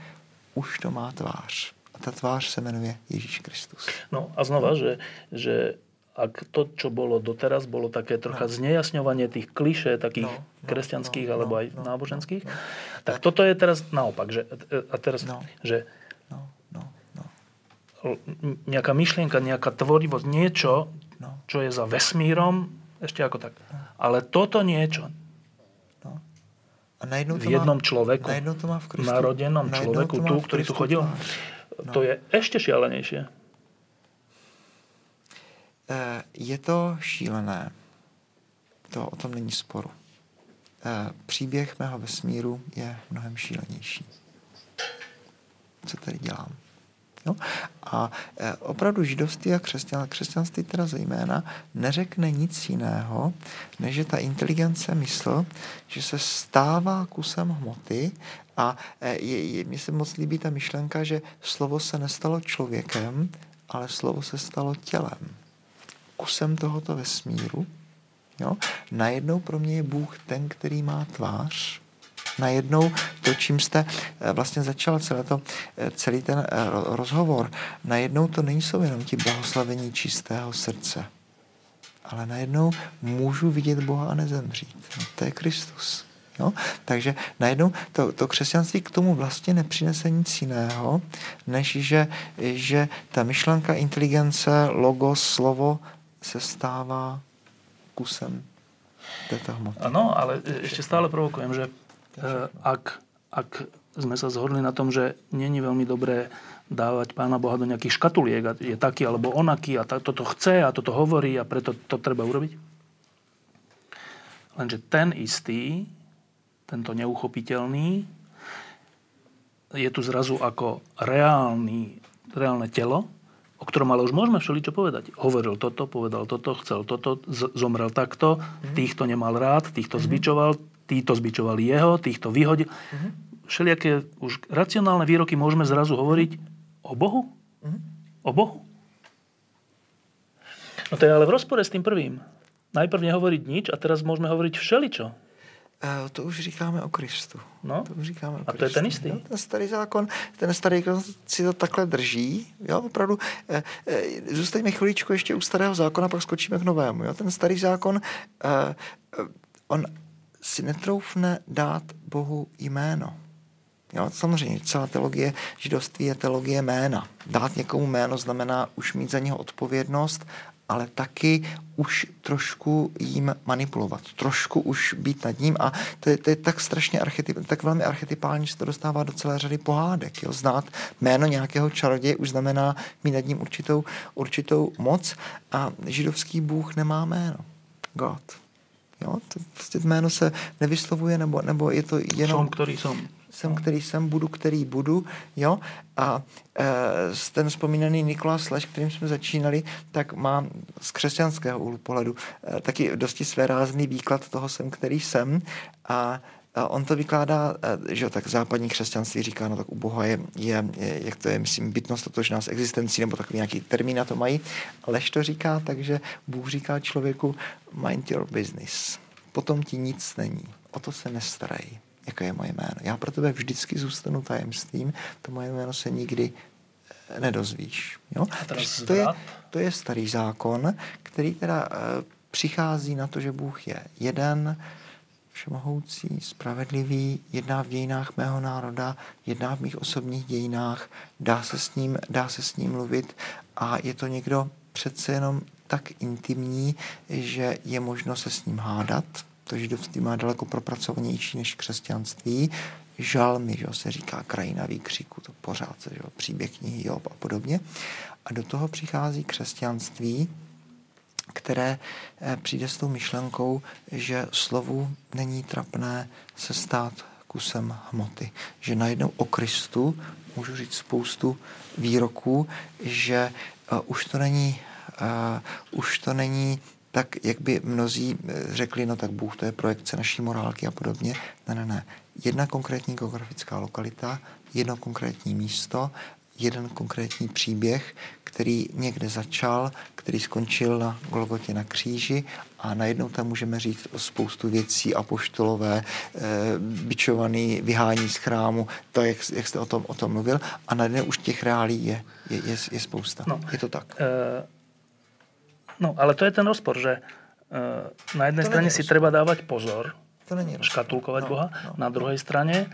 už to má tvář. A ta tvář se jmenuje Ježíš Kristus. No a znova, že, že ak to, čo bolo doteraz, bolo také trocha no. znejasňovanie tých kliše, takých no, no, kresťanských no, alebo aj no, náboženských, no, no. tak toto je teraz naopak. Že, a teraz, no. že no, no, no. nejaká myšlienka, nejaká tvorivosť, niečo, no. čo je za vesmírom, ešte ako tak. No. Ale toto niečo no. a v jednom má, človeku, to má v narodenom človeku, tu, ktorý tu chodil, no. to je ešte šialenejšie. Eh, je to šílené. To o tom není sporu. Eh, příběh mého vesmíru je mnohem šílenější. Co tady dělám? No? A eh, opravdu židovství a křesťan, křesťanství teda zejména neřekne nic jiného, než že ta inteligence mysl, že se stává kusem hmoty a je, je, mně se moc líbí ta myšlenka, že slovo se nestalo člověkem, ale slovo se stalo tělem kusem tohoto vesmíru, jo, najednou pro mě je Bůh ten, který má tvář, najednou to, čím jste eh, vlastně začal celé to, eh, celý ten eh, rozhovor, najednou to nejsou jenom ti blahoslavení čistého srdce, ale najednou můžu vidět Boha a nezemřít. No, to je Kristus. Jo? Takže najednou to, to křesťanství k tomu vlastně nepřinese nic jiného, než že, že ta myšlenka, inteligence, logos, slovo se stává kusem této hmoty. Ano, ale ešte stále provokujem, že eh, ak, ak sme sa zhodli na tom, že není veľmi dobré dávať Pána Boha do nejakých škatuliek a je taký alebo onaký a toto chce a toto hovorí a preto to treba urobiť. Lenže ten istý, tento neuchopiteľný, je tu zrazu ako reálny, reálne telo, o ktorom ale už môžeme všeličo povedať. Hovoril toto, povedal toto, chcel toto, zomrel takto, mm-hmm. týchto nemal rád, týchto mm-hmm. zbičoval, títo zbičovali jeho, týchto vyhodil. Mm-hmm. Všelijaké už racionálne výroky môžeme zrazu hovoriť o Bohu? Mm-hmm. O Bohu? No to je ale v rozpore s tým prvým. Najprv nehovoriť nič a teraz môžeme hovoriť všeličo. Eh, to už říkáme o Kristu. No? To už říkáme o A to je ten istý? No, ten starý zákon, ten starý zákon si to takhle drží. Jo? Opravdu, eh, eh, zůstaňme chviličku ještě u starého zákona, pak skočíme k novému. Jo? Ten starý zákon, on si netroufne dát Bohu jméno. Jo, samozřejmě, celá teologie židovství je teologie jména. Dát někomu jméno znamená už mít za něho odpovědnost ale taky už trošku jím manipulovat, trošku už být nad ním a to je, to je tak strašně archetyp, tak velmi archetypální, že se to dostává do celé řady pohádek. Jo? Znát jméno nějakého čaroděje už znamená mít nad ním určitou, určitou moc a židovský bůh nemá jméno. God. Jo? To prostě jméno se nevyslovuje, nebo, nebo je to jenom... Som, který jsem jsem, který jsem, budu, který budu, jo. A e, ten vzpomínaný Nikolas Leš, kterým jsme začínali, tak má z křesťanského úhlu pohledu e, taky dosti svérázný výklad toho jsem, který jsem a a on to vykládá, e, že tak západní křesťanství říká, no tak u Boha je, je, je jak to je, myslím, bytnost totožná s existencí, nebo takový nějaký termín na to mají. Lež to říká, takže Bůh říká člověku, mind your business. Potom ti nic není. O to se nestarej jaké je moje jméno. Já pro tebe vždycky zůstanu tajemstvím, to moje jméno se nikdy eh, nedozvíš. Jo? To, je, to je starý zákon, který teda uh, přichází na to, že Bůh je jeden, všemohoucí, spravedlivý, jedná v dějinách mého národa, jedná v mých osobních dějinách, dá se s ním, dá se s ním mluvit a je to někdo přece jenom tak intimní, že je možno se s ním hádat. To židovství má daleko propracovanější než křesťanství. Žalmy, že se říká krajina výkřiku, to pořád se, že příběh knihy Job a podobně. A do toho přichází křesťanství, které eh, přijde s tou myšlenkou, že slovu není trapné se stát kusem hmoty. Že najednou o Kristu můžu říct spoustu výroků, že uh, už to není uh, už to není tak, jak by mnozí řekli, no tak Bůh to je projekce naší morálky a podobně. Ne, ne, ne. Jedna konkrétní geografická lokalita, jedno konkrétní místo jeden konkrétní příběh, který někde začal, který skončil na Golgotě na kříži a najednou tam můžeme říct o spoustu věcí apoštolové, e, bičovaný, vyhání z chrámu, to, jak, jak jste o tom, o tom mluvil, a najednou už těch reálí je, je, je, je spousta. No, je to tak? E, no, ale to je ten rozpor, že e, na jedné straně si treba dávať pozor, to není škatulkovať no, Boha, no. na druhej strane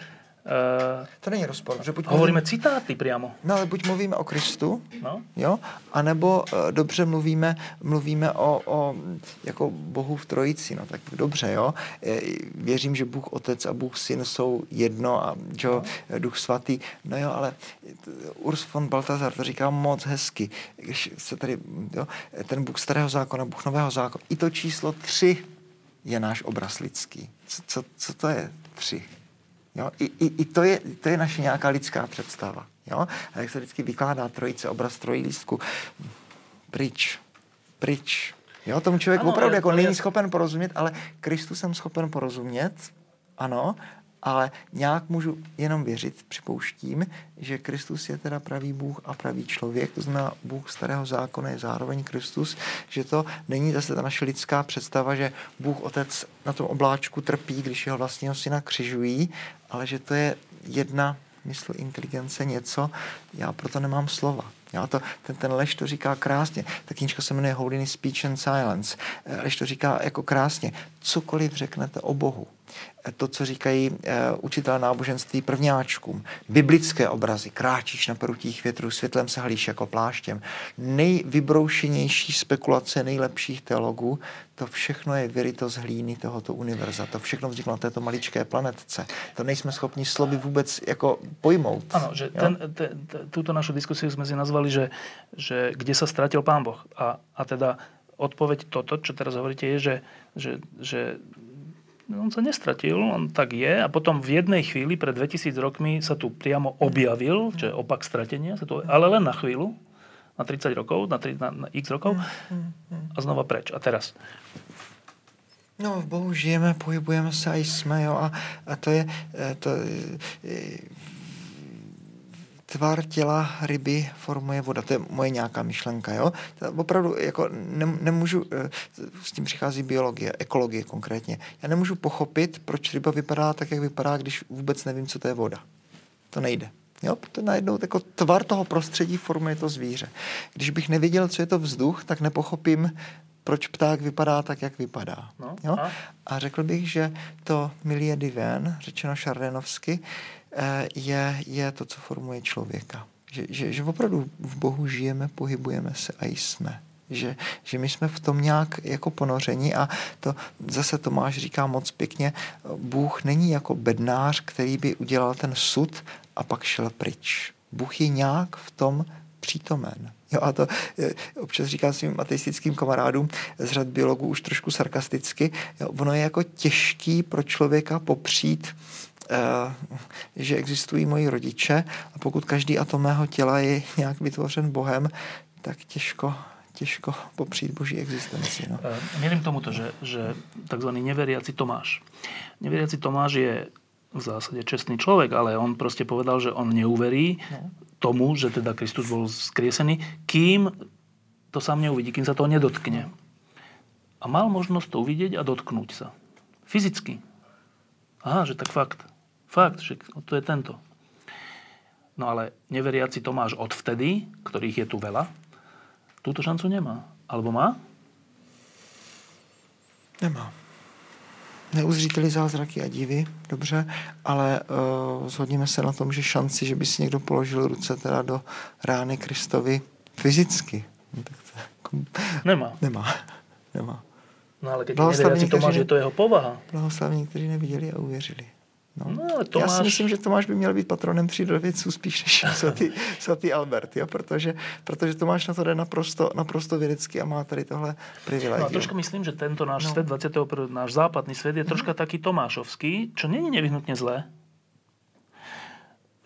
Uh, to není rozpor. Že buď hovoríme mluvíme, citáty priamo. No ale buď mluvíme o Kristu, no. jo, anebo uh, dobře mluvíme, mluvíme o, o jako Bohu v trojici, no tak dobře, jo. Věřím, že Bůh Otec a Bůh Syn jsou jedno a že no. Duch Svatý, no jo, ale Urs von Baltazar to říká moc hezky, když se tady, jo, ten Bůh starého zákona, Bůh nového zákona, i to číslo tři je náš obraz lidský. Co, co, co to je tři? Jo? I, i, I to je, to je naše nějaká lidská představa. Jo? A jak se vždycky vykládá trojice, obraz trojlístku, pryč, pryč. Jo, tomu člověk ano, opravdu jako není je... schopen porozumět, ale Kristu jsem schopen porozumět, ano, ale nějak můžu jenom věřit, připouštím, že Kristus je teda pravý Bůh a pravý člověk, to znamená Bůh starého zákona je zároveň Kristus, že to není zase ta naše lidská představa, že Bůh Otec na tom obláčku trpí, když jeho vlastního syna křižují, ale že to je jedna mysl, inteligence, něco, já proto nemám slova. Já to, ten, ten Leš to říká krásně. Ta knížka se jmenuje Holiness Speech and Silence. Leš to říká jako krásně. Cokoliv řeknete o Bohu, to, co říkají uh, učitelé náboženství prvňáčkům. Biblické obrazy, kráčíš na prutích větrů, světlem se halíš jako pláštěm. Nejvybroušenější spekulace nejlepších teologů, to všechno je věrito z hlíny tohoto univerza. To všechno vzniklo na této maličké planetce. To nejsme schopni slovy vůbec jako pojmout. Ano, že ten, te, te, tuto našu diskusiu jsme si nazvali, že, že kde se ztratil Pán Boh. A, a teda odpoveď toto, čo teraz hovoríte, je, že, že, že on sa nestratil, on tak je a potom v jednej chvíli pred 2000 rokmi sa tu priamo objavil, čo je opak stratenia, sa tu, ale len na chvíľu, na 30 rokov, na, 3, na, na x rokov a znova preč. A teraz? No, v Bohu žijeme, pohybujeme se a jsme, jo, a, a to je, eh, to, je, tvar těla ryby formuje voda. To je moje nějaká myšlenka. Jo? To opravdu jako ne, nemůžu, eh, s tím přichází biologie, ekologie konkrétně. Já nemůžu pochopit, proč ryba vypadá tak, jak vypadá, když vůbec nevím, co to je voda. To nejde. Jo, to najednou jako tvar toho prostředí formuje to zvíře. Když bych nevěděl, co je to vzduch, tak nepochopím, proč pták vypadá tak, jak vypadá. No, jo? A? a řekl bych, že to milie divin, řečeno šardenovsky, je, je to, co formuje člověka. Že, že, že opravdu v Bohu žijeme, pohybujeme se a jsme. Že, že my jsme v tom nějak jako ponoření a to zase Tomáš říká moc pěkně, Bůh není jako bednář, který by udělal ten sud a pak šel pryč. Bůh je nějak v tom přítomen. Jo, a to eh, občas říkám svým ateistickým kamarádům z řad biologů už trošku sarkasticky. Jo, ono je jako těžký pro člověka popřít Eh, že existují moji rodiče a pokud každý atom mého těla je nějak vytvořen Bohem, tak těžko, těžko popřít boží existenci. No. Eh, Mělím tomuto, že, že takzvaný neveriaci Tomáš. Neveriaci Tomáš je v zásade čestný človek, ale on prostě povedal, že on neuverí no. tomu, že teda Kristus bol skriesený, kým to sám neuvidí, kým sa to nedotkne. A mal možnosť to uvidieť a dotknúť sa. Fyzicky. Aha, že tak fakt. Fakt, že to je tento. No ale neveriaci Tomáš odvtedy, ktorých je tu veľa, túto šancu nemá. Alebo má? Nemá. neuzřítili zázraky a divy, dobře, ale uh, shodneme se na tom, že šanci, že by si někdo položil ruce teda do rány Kristovi fyzicky, no, tak to jako, nemá. Nemá. Nemá. No ale keď neveriaci Tomáš, je to jeho povaha. Blahoslavní, kteří neviděli a uvěřili. No. No, Tomáš... Já si myslím, že Tomáš by měl být patronem přírodovědců spíš než svatý, svatý Albert, jo? Protože, protože Tomáš na to jde naprosto, naprosto vědecky a má tady tohle privilegium. No a troška myslím, že tento náš no. svět, 21. náš západný svět je mm. troška taký tomášovský, čo není nevyhnutně zlé.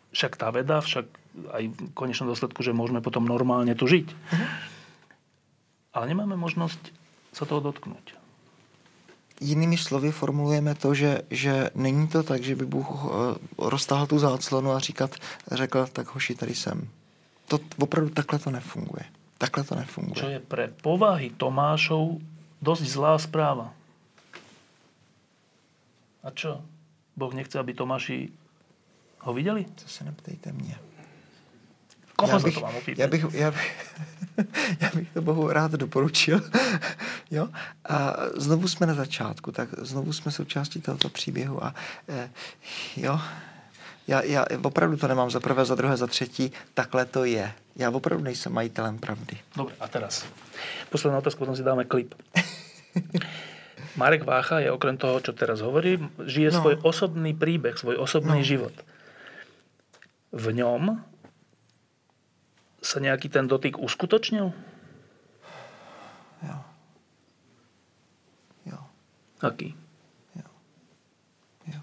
Však tá veda, však aj v konečnom dôsledku, že môžeme potom normálne tu žiť. Mm. Ale nemáme možnosť sa toho dotknúť jinými slovy formulujeme to, že, že není to tak, že by Bůh eh, roztáhl tu záclonu a říkat, řekl, tak hoši, tady jsem. To opravdu takhle to nefunguje. Takhle to nefunguje. Čo je pre povahy Tomášov dosť zlá správa. A čo? Boh nechce, aby Tomáši ho viděli? To se neptejte mě. Koho já bych, to mám já bych, já, bych, [laughs] já bych to Bohu rád doporučil. [laughs] jo? A znovu jsme na začátku, tak znovu jsme součástí tohoto příběhu a eh, jo, já, já opravdu to nemám za prvé, za druhé, za třetí, takhle to je. Já opravdu nejsem majitelem pravdy. Dobře, a teraz. Posledná otázka, potom si dáme klip. [laughs] Marek Vácha je okrem toho, čo teraz hovorí, žije no. svoj osobný príbeh, svoj osobný no. život. V ňom sa nejaký ten dotyk uskutočnil? Jo. Jo. Aký? Jo. Jo.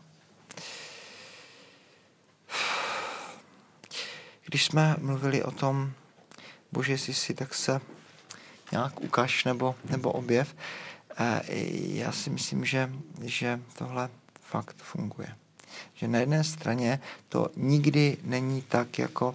Když jsme mluvili o tom, bože, jestli si tak se nějak ukaž nebo, nebo objev, eh, já si myslím, že, že tohle fakt funguje. Že na jedné straně to nikdy není tak, jako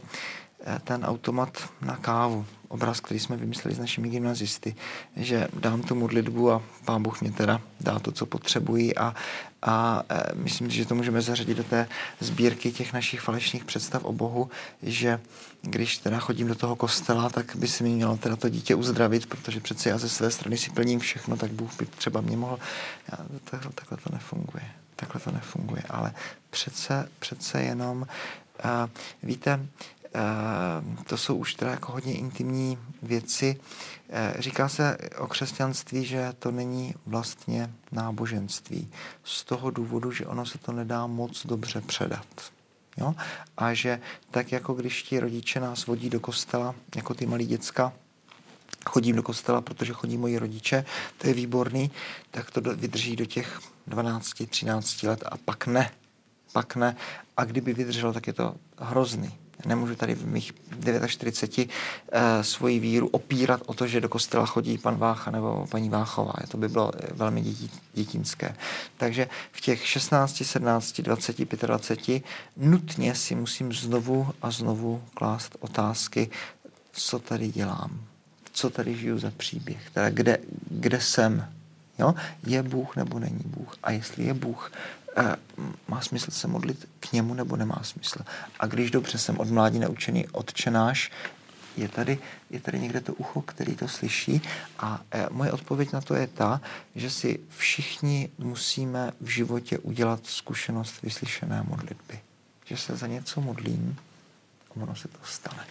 ten automat na kávu, obraz, který jsme vymysleli s našimi gymnazisty, že dám tu modlitbu a pán Bůh mě teda dá to, co potřebují. A, a e, myslím si, že to můžeme zařadit do té sbírky těch našich falešných představ o Bohu, že když teda chodím do toho kostela, tak by si mi mělo teda to dítě uzdravit, protože přece já ze své strany si plním všechno, tak Bůh by třeba mě mohl... Já, takhle, takhle to nefunguje. Takhle to nefunguje, ale přece, přece jenom uh, víte, Eh, to jsou už teda jako hodně intimní věci. Eh, říká se o křesťanství, že to není vlastně náboženství. Z toho důvodu, že ono se to nedá moc dobře předat. Jo? A že tak jako když ti rodiče nás vodí do kostela, jako ty malí děcka, chodím do kostela, protože chodí moji rodiče, to je výborný, tak to vydrží do těch 12, 13 let a pak ne. Pak ne. A kdyby vydrželo, tak je to hrozný nemůžu tady v mých 49 eh, svoji víru opírat o to, že do kostela chodí pan Vácha nebo paní Váchová. To by bylo eh, velmi dětí, dětinské. Takže v těch 16, 17, 20, 25 nutně si musím znovu a znovu klást otázky, co tady dělám, co tady žiju za příběh, teda kde, kde jsem, Jo? Je Bůh nebo není Bůh? A jestli je Bůh, má smysl se modlit k němu nebo nemá smysl? A když dobře jsem od mládí naučený odčenáš, je tady, je tady někde to ucho, který to slyší a e, moje odpověď na to je ta, že si všichni musíme v životě udělat zkušenost vyslyšené modlitby. Že se za něco modlím a ono se to stane.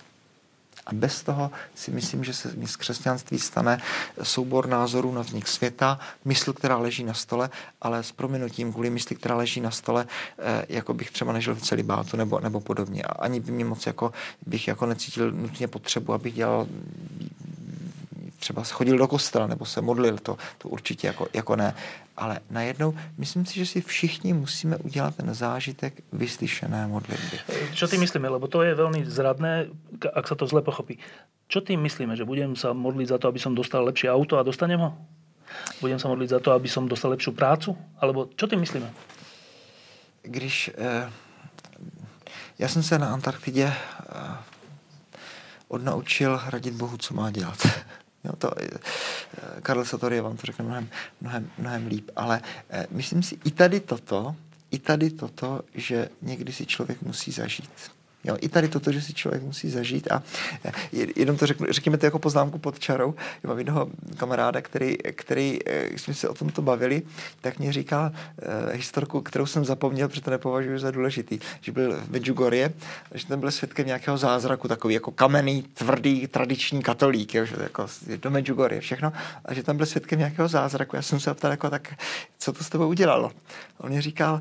A bez toho si myslím, že se z křesťanství stane soubor názorů na vznik světa, mysl, která leží na stole, ale s prominutím kvůli mysli, která leží na stole, eh, jako bych třeba nežil v celibátu nebo, nebo podobně. A ani by mě moc jako, bych jako necítil nutně potřebu, abych dělal třeba chodil do kostela nebo se modlil, to, to určitě jako, jako ne. Ale najednou, myslím si, že si všichni musíme udělat ten zážitek vyslyšené modlitby. Čo ty myslíme? Lebo to je velmi zradné, ak se to zle pochopí. Čo ty myslíme? Že budem sa modliť za to, aby som dostal lepší auto a dostanem ho? Budem sa modliť za to, aby som dostal lepšiu prácu? Alebo čo ty myslíme? Když... Eh, já jsem se na Antarktidě eh, odnaučil radit Bohu, co má dělat. Jo, to, eh, Karel Satori vám to řekne mnohem, mnohem, mnohem líp, ale eh, myslím si i tady toto, i tady toto, že někdy si člověk musí zažít. Jo, I tady toto, že si člověk musí zažít a jenom to řeknu, řekněme to jako poznámku pod čarou. Já mám jednoho kamaráda, který, který eh, když jsme se o tomto bavili, tak mě říkal uh, historku, kterou jsem zapomněl, protože to nepovažuji za důležitý, že byl v Medjugorje, že tam byl svědkem nějakého zázraku, takový jako kamenný, tvrdý, tradiční katolík, jo, že jako do Medjugorje všechno, a že tam byl svědkem nějakého zázraku. Já jsem se ptal, jako, tak co to s tebou udělalo? On mě říkal,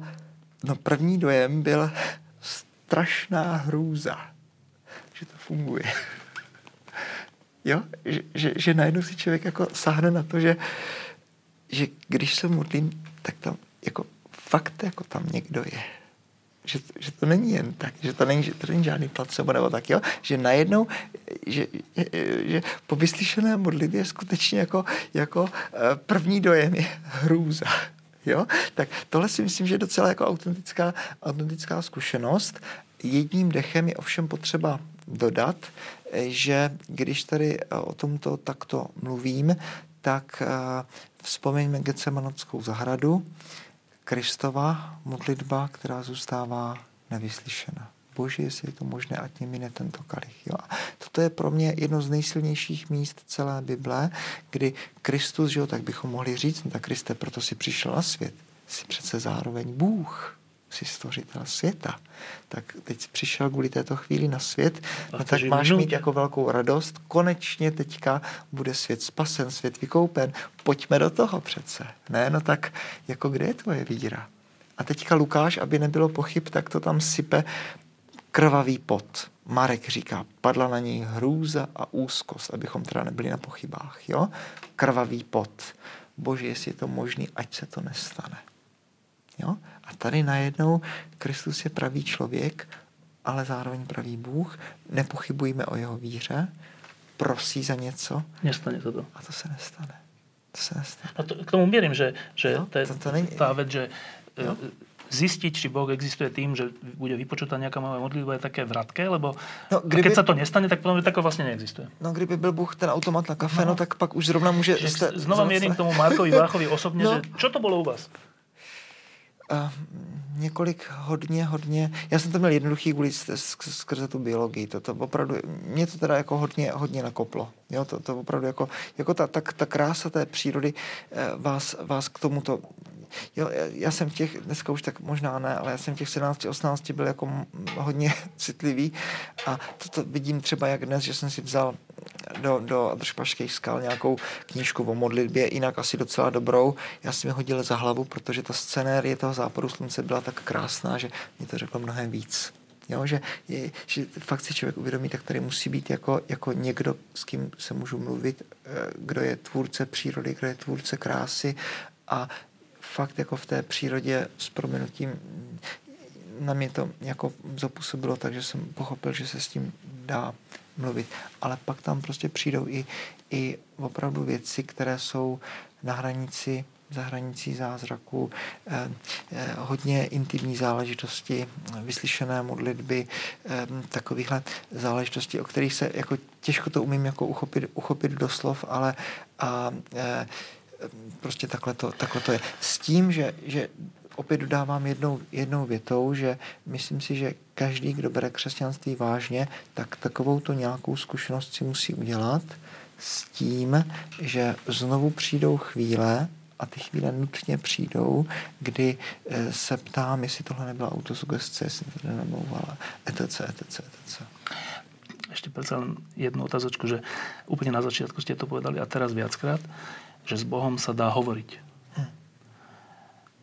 no první dojem byl strašná hrůza, že to funguje. jo? Že, že, že najednou si člověk jako sáhne na to, že, že když se modlím, tak tam jako fakt jako tam někdo je. Že, že to není jen tak, že to není, že to není žádný placebo nebo tak, jo? Že najednou, že, že, že po vyslyšené modlitbě skutečně jako, jako eh, první dojem je hrůza. Jo? Tak tohle si myslím, že je docela jako autentická, autentická zkušenost. Jedním dechem je ovšem potřeba dodat, že když tady o tomto takto mluvím, tak eh, vzpomeňme Gecemanotskou zahradu, Kristova modlitba, která zůstává nevyslyšena. Bože, jestli je to možné, ať mě mine tento kalich. Jo. Toto je pro mě jedno z nejsilnějších míst celé Bible, kdy Kristus, že jo, tak bychom mohli říct, no tak Kriste, proto si přišel na svět. Jsi přece zároveň Bůh jsi stvořitel světa. Tak teď přišel kvůli této chvíli na svět, no tak máš mít jako velkou radost. Konečně teďka bude svět spasen, svět vykoupen. Pojďme do toho přece. Ne, no tak jako kde je tvoje víra? A teďka Lukáš, aby nebylo pochyb, tak to tam sype krvavý pot. Marek říká, padla na něj hrůza a úzkost, abychom teda nebyli na pochybách. Jo? Krvavý pot. Bože, jestli je to možný, ať se to nestane. Jo? A tady najednou Kristus je pravý člověk, ale zároveň pravý Bůh. Nepochybujme o jeho víře, prosí za něco. Nestane to. A to se nestane. To se nestane. A to, k tomu měrím, že, že no, to, to, to není... tá vec, že jo? Zistiť, či Boh existuje tým, že bude vypočutá nejaká moja modlitba, je také vratké, lebo no, kdyby, keď sa to nestane, tak potom tako vlastne neexistuje. No kdyby byl Bůh ten automat na kafe, no, no tak pak už zrovna může... Jste, znova mierim k tomu Markovi Váchovi osobne, no. že čo to bolo u vás? Uh, několik hodně, hodně, já jsem to měl jednoduchý kvůli skrze tu biologii, to, to opravdu, mě to teda jako hodně, hodně nakoplo, jo, to, to opravdu jako, jako ta, ta, ta krása té přírody eh, vás, vás k tomuto jo, já jsem v těch, dneska už tak možná ne, ale já jsem v těch 17, 18 byl jako hodně [laughs] citlivý a toto vidím třeba jak dnes, že jsem si vzal do, do Adršpašských skal nějakou knížku o modlitbě, jinak asi docela dobrou. Já jsem mi hodil za hlavu, protože ta scenérie toho západu slunce byla tak krásná, že mi to řeklo mnohem víc. Jo, že, je, že fakt si člověk uvědomí, tak tady musí být jako, jako někdo, s kým se můžu mluvit, eh, kdo je tvůrce přírody, kdo je tvůrce krásy a fakt jako v té přírodě s proměnutím na mě to jako zapůsobilo tak, že jsem pochopil, že se s tím dá mluvit. Ale pak tam prostě přijdou i, i opravdu věci, které jsou na hranici za hranicí zázraku, eh, eh, hodně intimní záležitosti, vyslyšené modlitby, eh, takovýchhle záležitostí, o kterých se jako těžko to umím jako uchopit, uchopit doslov, ale a, eh, prostě takhle to, takhle to je. S tím, že, že opět dodávám jednou, jednou větou, že myslím si, že každý, kdo bere křesťanství vážně, tak takovou to nějakou zkušenost si musí udělat s tím, že znovu přijdou chvíle, a ty chvíle nutně přijdou, kdy eh, se ptám, jestli tohle nebyla autosugestce, jestli to nenamlouvala, etc., etc., etc. Ešte predsa jednu otázočku, že úplne na začiatku ste to povedali a teraz viackrát, že s Bohom sa dá hovoriť.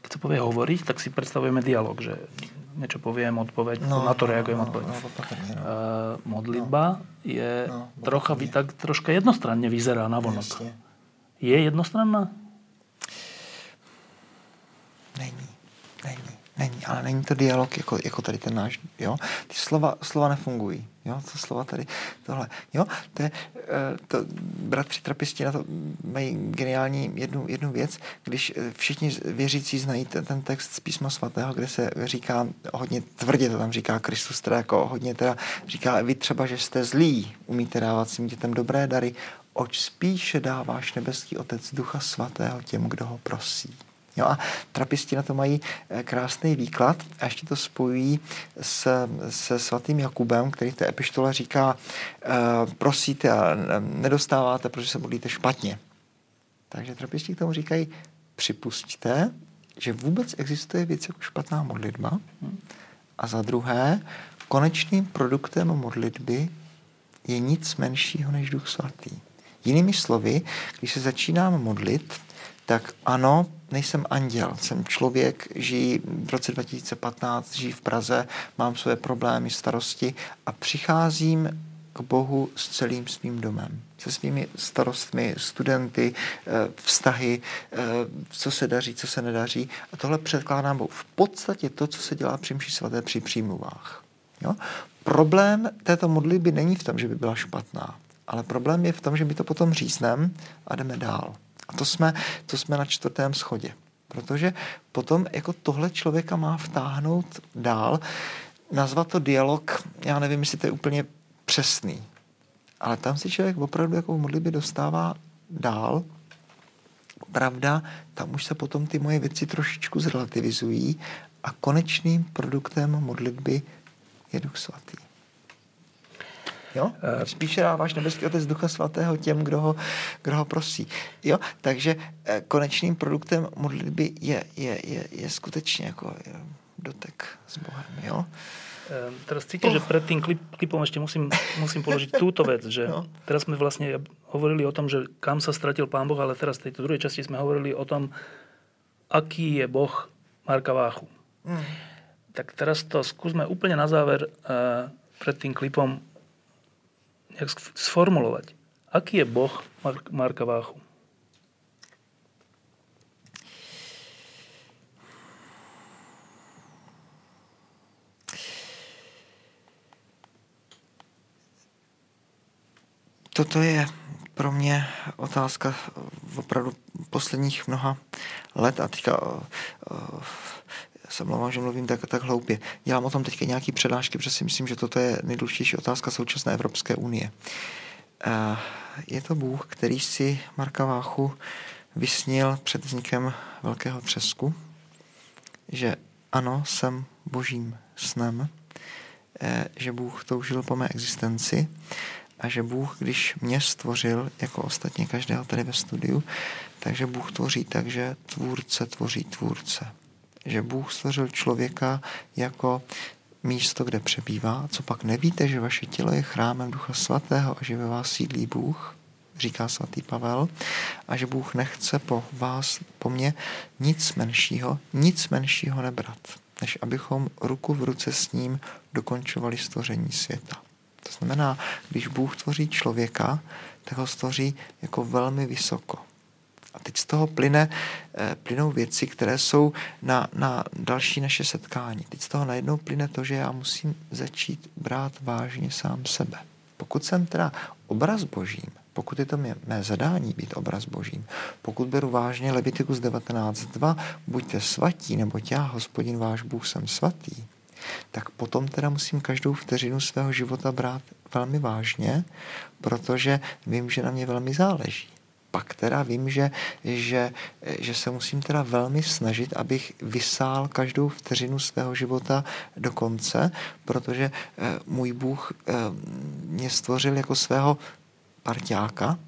Keď sa povie hovoriť, tak si predstavujeme dialog, že niečo poviem, odpoveď, no, na to reagujem, no, odpoveď. No, no, no. Uh, modlitba no. je no, trocha, vy, tak troška jednostranne vyzerá na vonok. Jasne. Je jednostranná? Není. Není. Není, ale není to dialog jako, jako tady ten náš, jo. Ty slova, slova nefungují, jo, to slova tady, tohle, jo, to je, eh, to, bratři trapisti na to mají geniální jednu, jednu věc, když eh, všichni věřící znají ten, ten text z písma svatého, kde se říká, hodně tvrdě to tam říká Kristus, teda jako hodně teda říká, vy třeba, že jste zlí, umíte dávat svým dětem dobré dary, oč spíše dáváš nebeský otec ducha svatého těm, kdo ho prosí. Jo a trapisti na to mají eh, krásný výklad a ještě to spojují se, se svatým Jakubem, který v té epištole říká, e, prosíte a nedostáváte, protože se modlíte špatně. Takže trapisti k tomu říkají, připustíte, že vůbec existuje věc jako špatná modlitba a za druhé, konečným produktem modlitby je nic menšího než Duch Svatý. Jinými slovy, když se začínám modlit, tak ano, nejsem anděl, jsem člověk, žijí v roce 2015, žijí v Praze, mám své problémy, starosti a přicházím k Bohu s celým svým domem, se svými starostmi, studenty, eh, vztahy, eh, co se daří, co se nedaří. A tohle předkládám Bohu. V podstatě to, co se dělá při mši svaté při přímluvách. Jo? Problém této modlitby není v tom, že by byla špatná, ale problém je v tom, že my to potom řízneme a jdeme dál. A to jsme, to jsme na čtvrtém schodě. Protože potom jako tohle člověka má vtáhnout dál, nazvat to dialog, já nevím, jestli to je úplně přesný. Ale tam si člověk opravdu jako v modlitbě dostává dál. Pravda, tam už se potom ty moje věci trošičku zrelativizují a konečným produktem modlitby je Duch Svatý. Jo? Eh, spíše dáváš nebeský otec Ducha Svatého těm, kdo ho, kdo ho prosí. Jo? Takže eh, konečným produktem modlitby je, je, je, je skutečně jako dotek s Bohem. Jo? Teraz cítim, oh. že pred tým klip, klipom ešte musím, musím položiť túto vec, že [laughs] no. teraz sme vlastne hovorili o tom, že kam sa stratil Pán Boh, ale teraz v tejto druhej časti sme hovorili o tom, aký je Boh Marka Váchu. Mm. Tak teraz to skúsme úplne na záver uh, pred tým klipom nejak sformulovať. Aký je Boh Mark, Marka Váchu? Toto je pro mě otázka opravdu posledních mnoha let a teďka uh, se mluvám, že mluvím tak, tak hloupě. Dělám o tom teďka nějaký přednášky, protože si myslím, že toto je nejdůležitější otázka současné Evropské unie. Je to Bůh, který si Marka Váchu vysnil před vznikem velkého třesku, že ano, jsem božím snem, že Bůh toužil po mé existenci a že Bůh, když mě stvořil, jako ostatně každého tady ve studiu, takže Bůh tvoří tak, že tvůrce tvoří tvůrce. Že Bůh stvořil člověka jako místo, kde přebývá, co pak nevíte, že vaše tělo je chrámem Ducha Svatého a že ve vás sídlí Bůh, říká svatý Pavel, a že Bůh nechce po vás, po mně nic menšího, nic menšího nebrat, než abychom ruku v ruce s ním dokončovali stvoření světa. To znamená, když Bůh tvoří člověka, tak ho stvoří jako velmi vysoko. A teď z toho plyne, eh, plynou věci, které jsou na, na další naše setkání. Teď z toho najednou plyne to, že já musím začít brát vážně sám sebe. Pokud jsem teda obraz božím, pokud je to mě, mé zadání být obraz božím, pokud beru vážně Levitikus 19.2, buďte svatí, nebo já, hospodin váš Bůh, jsem svatý, tak potom teda musím každou vteřinu svého života brát velmi vážně, protože vím, že na mě velmi záleží. Pak teda vím, že, že, že se musím teda velmi snažit, abych vysál každou vteřinu svého života do konce, protože eh, můj Bůh eh, mě stvořil jako svého parťáka,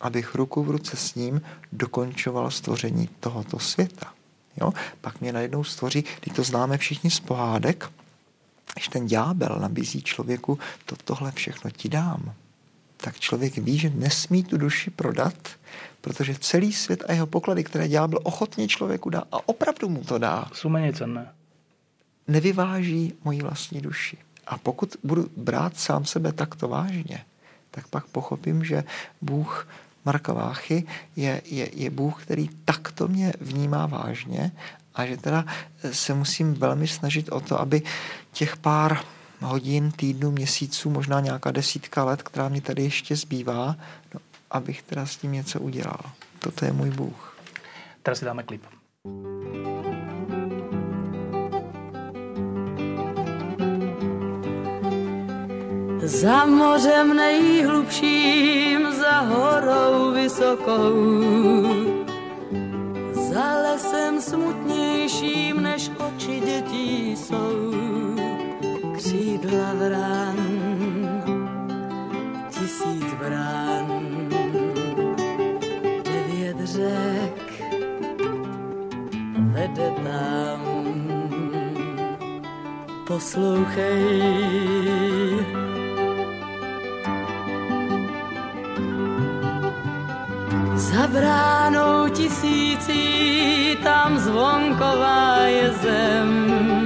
abych ruku v ruce s ním dokončoval stvoření tohoto světa. Jo? Pak mě najednou stvoří, když to známe všichni z pohádek, když ten ďábel nabízí člověku, to tohle všechno ti dám, tak člověk ví, že nesmí tu duši prodat, protože celý svět a jeho poklady, které ďábel ochotně člověku dá, a opravdu mu to dá, jsou méně cenné. Nevyváží moji vlastní duši. A pokud budu brát sám sebe takto vážně, tak pak pochopím, že Bůh Marka Váchy je, je, je Bůh, který takto mě vnímá vážně a že teda se musím velmi snažit o to, aby těch pár hodin, týdnů, měsíců, možná nějaká desítka let, která mi tady ještě zbývá, no, abych teda s tím něco udělal. Toto je můj Bůh. Teraz si dáme klip. Za mořem nejhlubším, za horou vysokou, ale jsem smutnějším, než oči dětí jsou. Křídla vrán, tisíc brán, devět řek vede tam. Poslouchej, Za bránou tisící tam zvonková je zem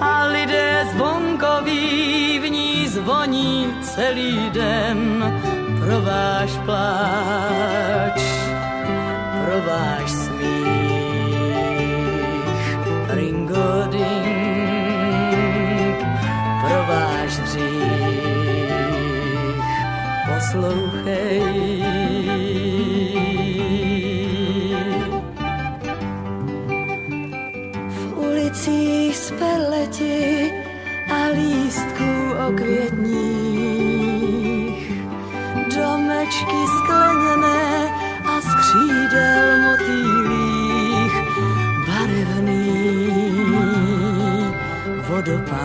a lidé zvonkoví v ní zvoní celý den pro váš pláč, pro váš smích. Ringo ding, pro váš hřích. Poslouchej, peleti a lístků okvětních. Domečky skleněné a skřídel motýlích, barevný vodopád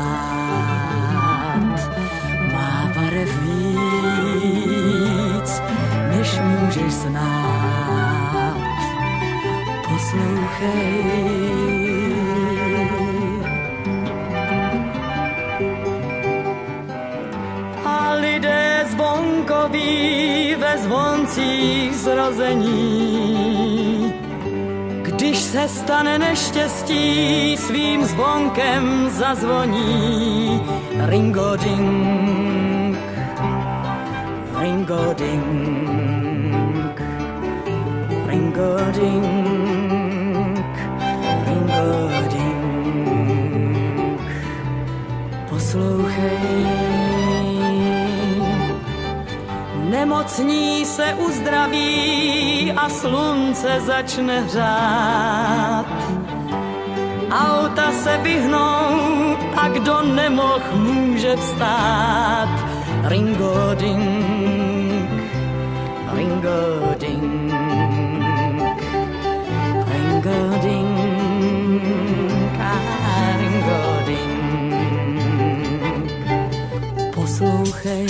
má barev víc, než můžeš znát. Poslouchej, zvoncích zrození. Když se stane neštěstí, svým zvonkem zazvoní. Ringo ding, ringo ding, ringo ding, ringo ding. Poslouchej, Nemocní se uzdraví a slunce začne hřát. Auta se vyhnou a kdo nemoh může vstát. Ringo ding, ringo ding, ringo ding. Poslouchej,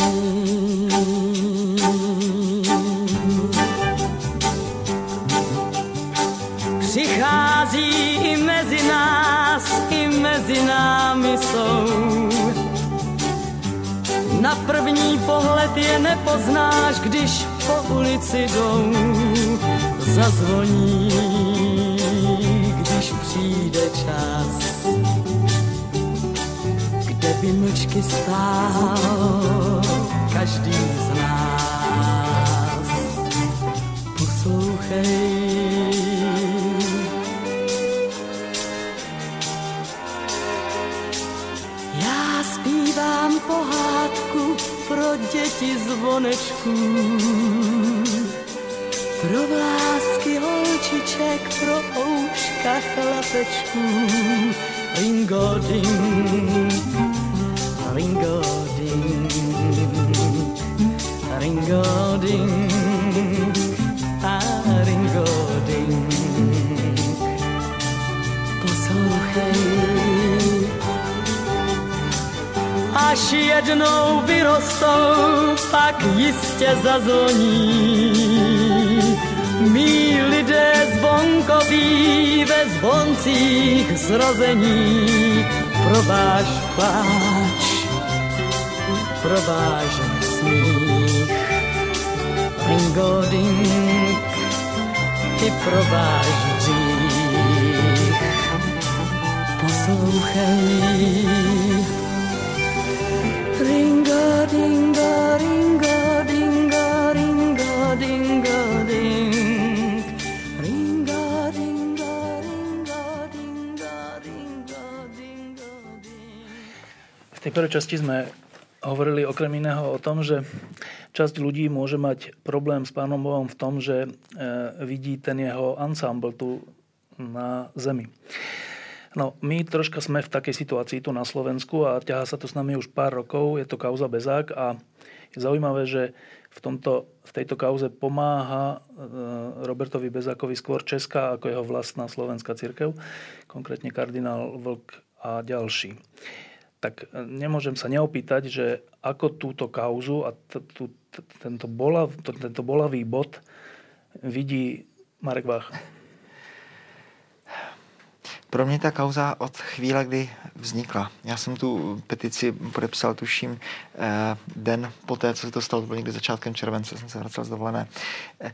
první pohled je nepoznáš, když po ulici jdou. Zazvoní, když přijde čas, kde by mlčky stál každý z nás. Poslouchej, pro děti zvonečků, pro vlásky holčiček, pro ouška chlapečků. Ringo ding, ringo ding, ringo ding, až jednou vyrostou, pak jistě zazvoní. Mí lidé zvonkoví ve zvoncích zrození pro váš pláč, pro váš smích. Ringo ding, i pro váš hřích. Poslouchej, prvej časti sme hovorili okrem iného o tom, že časť ľudí môže mať problém s Pánom Bohom v tom, že e, vidí ten jeho ansámbl tu na zemi. No, my troška sme v takej situácii tu na Slovensku a ťahá sa to s nami už pár rokov, je to kauza Bezák a Je zaujímavé, že v, tomto, v tejto kauze pomáha e, Robertovi Bezákovi skôr Česká ako jeho vlastná slovenská církev, konkrétne kardinál Vlk a ďalší. Tak e, nemôžem sa neopýtať, že ako túto kauzu a tento bolavý bod vidí Marek Vácha. Pro mě ta kauza od chvíle, kdy vznikla. Já jsem tu petici podepsal, tuším, eh, den po té, co se to stalo, to bylo někdy začátkem července, jsem se vracel z dovolené. Eh,